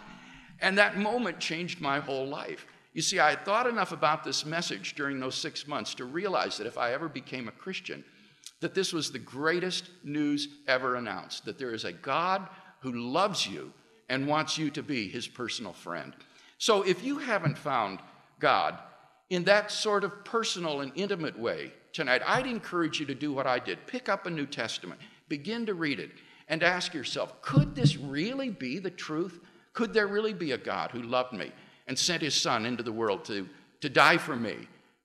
And that moment changed my whole life. You see, I had thought enough about this message during those six months to realize that if I ever became a Christian, that this was the greatest news ever announced that there is a God who loves you and wants you to be his personal friend. So if you haven't found God in that sort of personal and intimate way tonight, I'd encourage you to do what I did pick up a New Testament, begin to read it, and ask yourself could this really be the truth? Could there really be a God who loved me and sent his son into the world to, to die for me?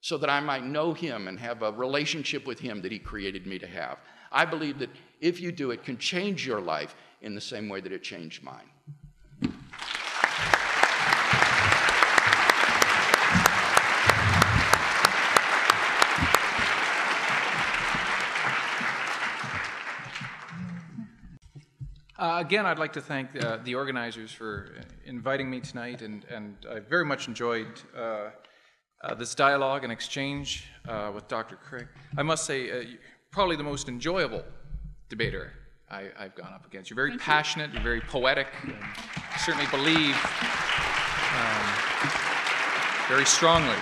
So that I might know him and have a relationship with him that he created me to have. I believe that if you do, it can change your life in the same way that it changed mine. Uh, again, I'd like to thank uh, the organizers for inviting me tonight, and, and I very much enjoyed uh, uh, this dialogue and exchange uh, with Dr. Craig. I must say, uh, probably the most enjoyable debater I, have gone up against. You're very Thank passionate, you. are very poetic, and certainly believe um, very strongly.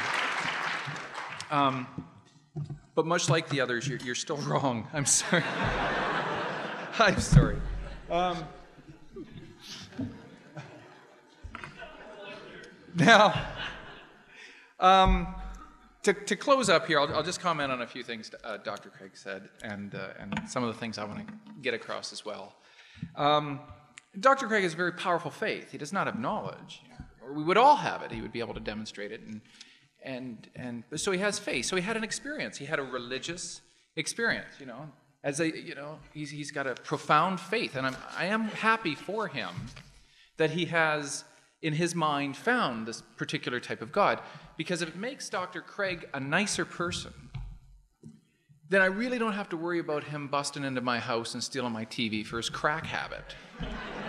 Um, but much like the others, you're, you're still wrong. I'm sorry. I'm sorry. Um, now, um, to, to close up here, I'll, I'll, just comment on a few things uh, Dr. Craig said and, uh, and some of the things I want to get across as well. Um, Dr. Craig has a very powerful faith. He does not have knowledge. Or we would all have it. He would be able to demonstrate it. And, and, and so he has faith. So he had an experience. He had a religious experience, you know. As a, you know, he's, he's got a profound faith. And I'm, I am happy for him that he has in his mind, found this particular type of God. Because if it makes Dr. Craig a nicer person, then I really don't have to worry about him busting into my house and stealing my TV for his crack habit.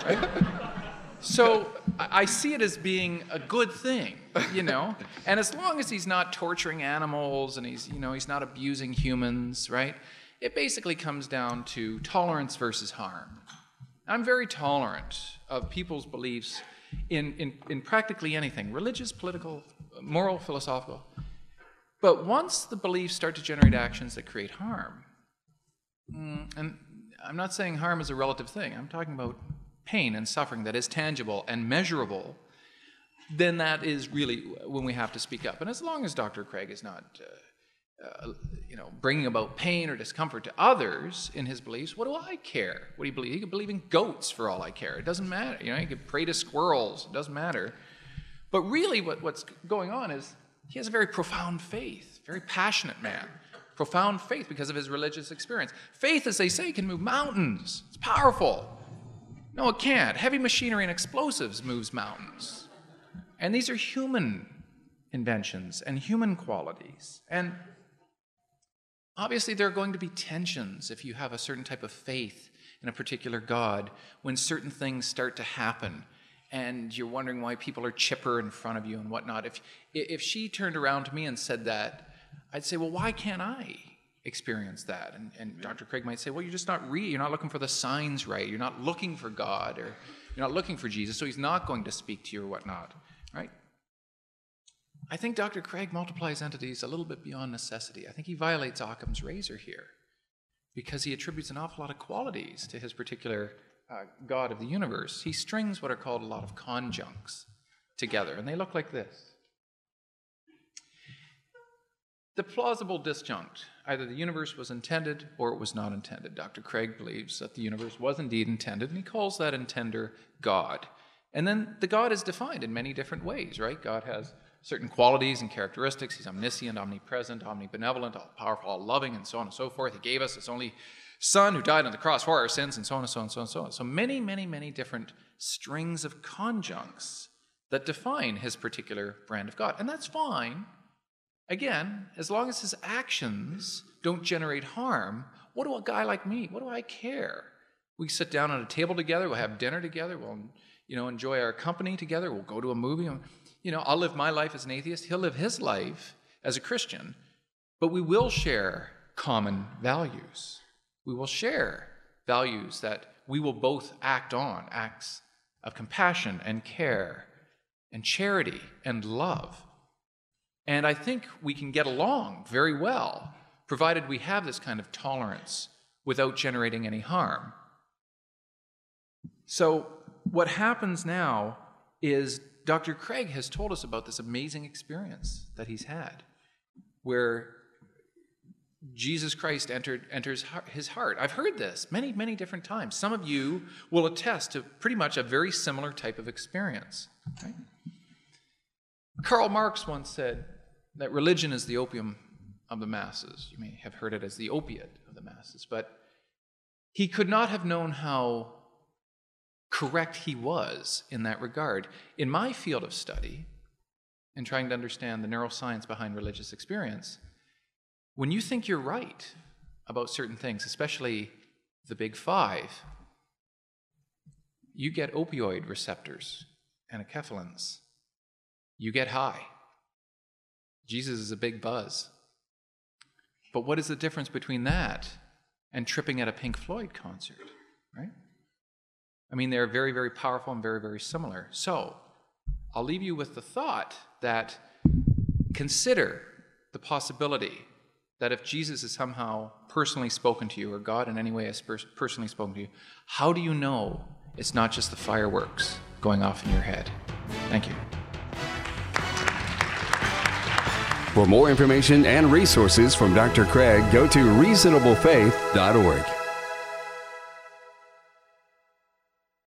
Right? So I see it as being a good thing, you know. And as long as he's not torturing animals and he's, you know, he's not abusing humans, right? It basically comes down to tolerance versus harm. I'm very tolerant of people's beliefs in, in, in practically anything religious, political, moral, philosophical. But once the beliefs start to generate actions that create harm, mm, and I'm not saying harm is a relative thing, I'm talking about pain and suffering that is tangible and measurable, then that is really when we have to speak up. And as long as Dr. Craig is not, uh, uh, you know, bringing about pain or discomfort to others in his beliefs, what do I care? What do you believe? He could believe in goats for all I care. It doesn't matter. You know, he could pray to squirrels. It doesn't matter. But really, what, what's going on is he has a very profound faith, very passionate man. Profound faith because of his religious experience. Faith, as they say, can move mountains. It's powerful. No, it can't. Heavy machinery and explosives moves mountains. And these are human inventions and human qualities. And obviously, there are going to be tensions if you have a certain type of faith in a particular God when certain things start to happen and you're wondering why people are chipper in front of you and whatnot. If, if she turned around to me and said that, I'd say, well, why can't I? experience that. And, and Dr. Craig might say, well, you're just not re- you're not looking for the signs right. You're not looking for God or you're not looking for Jesus, so he's not going to speak to you or whatnot, right? I think Dr. Craig multiplies entities a little bit beyond necessity. I think he violates Occam's razor here because he attributes an awful lot of qualities to his particular uh, God of the universe. He strings what are called a lot of conjuncts together, and they look like this. The plausible disjunct either the universe was intended or it was not intended. Dr. Craig believes that the universe was indeed intended, and he calls that intender God. And then the God is defined in many different ways, right? God has certain qualities and characteristics. He's omniscient, omnipresent, omnibenevolent, all powerful, all loving, and so on and so forth. He gave us his only Son who died on the cross for our sins, and so on and so on and so on and so on. So many, many, many different strings of conjuncts that define his particular brand of God. And that's fine Again, as long as his actions don't generate harm, what do a guy like me, what do I care? We sit down at a table together, we'll have dinner together, we'll you know, enjoy our company together, we'll go to a movie. You know, I'll live my life as an atheist, he'll live his life as a Christian, but we will share common values. We will share values that we will both act on, acts of compassion and care and charity and love. And I think we can get along very well, provided we have this kind of tolerance without generating any harm. So, what happens now is Dr. Craig has told us about this amazing experience that he's had, where Jesus Christ entered, enters his heart. I've heard this many, many different times. Some of you will attest to pretty much a very similar type of experience. Right? Karl Marx once said that religion is the opium of the masses. You may have heard it as the opiate of the masses, but he could not have known how correct he was in that regard. In my field of study, in trying to understand the neuroscience behind religious experience, when you think you're right about certain things, especially the big five, you get opioid receptors and enkephalins. You get high. Jesus is a big buzz. But what is the difference between that and tripping at a Pink Floyd concert, right? I mean, they're very, very powerful and very, very similar. So, I'll leave you with the thought that consider the possibility that if Jesus has somehow personally spoken to you, or God in any way has personally spoken to you, how do you know it's not just the fireworks going off in your head? Thank you. For more information and resources from Dr. Craig, go to reasonablefaith.org.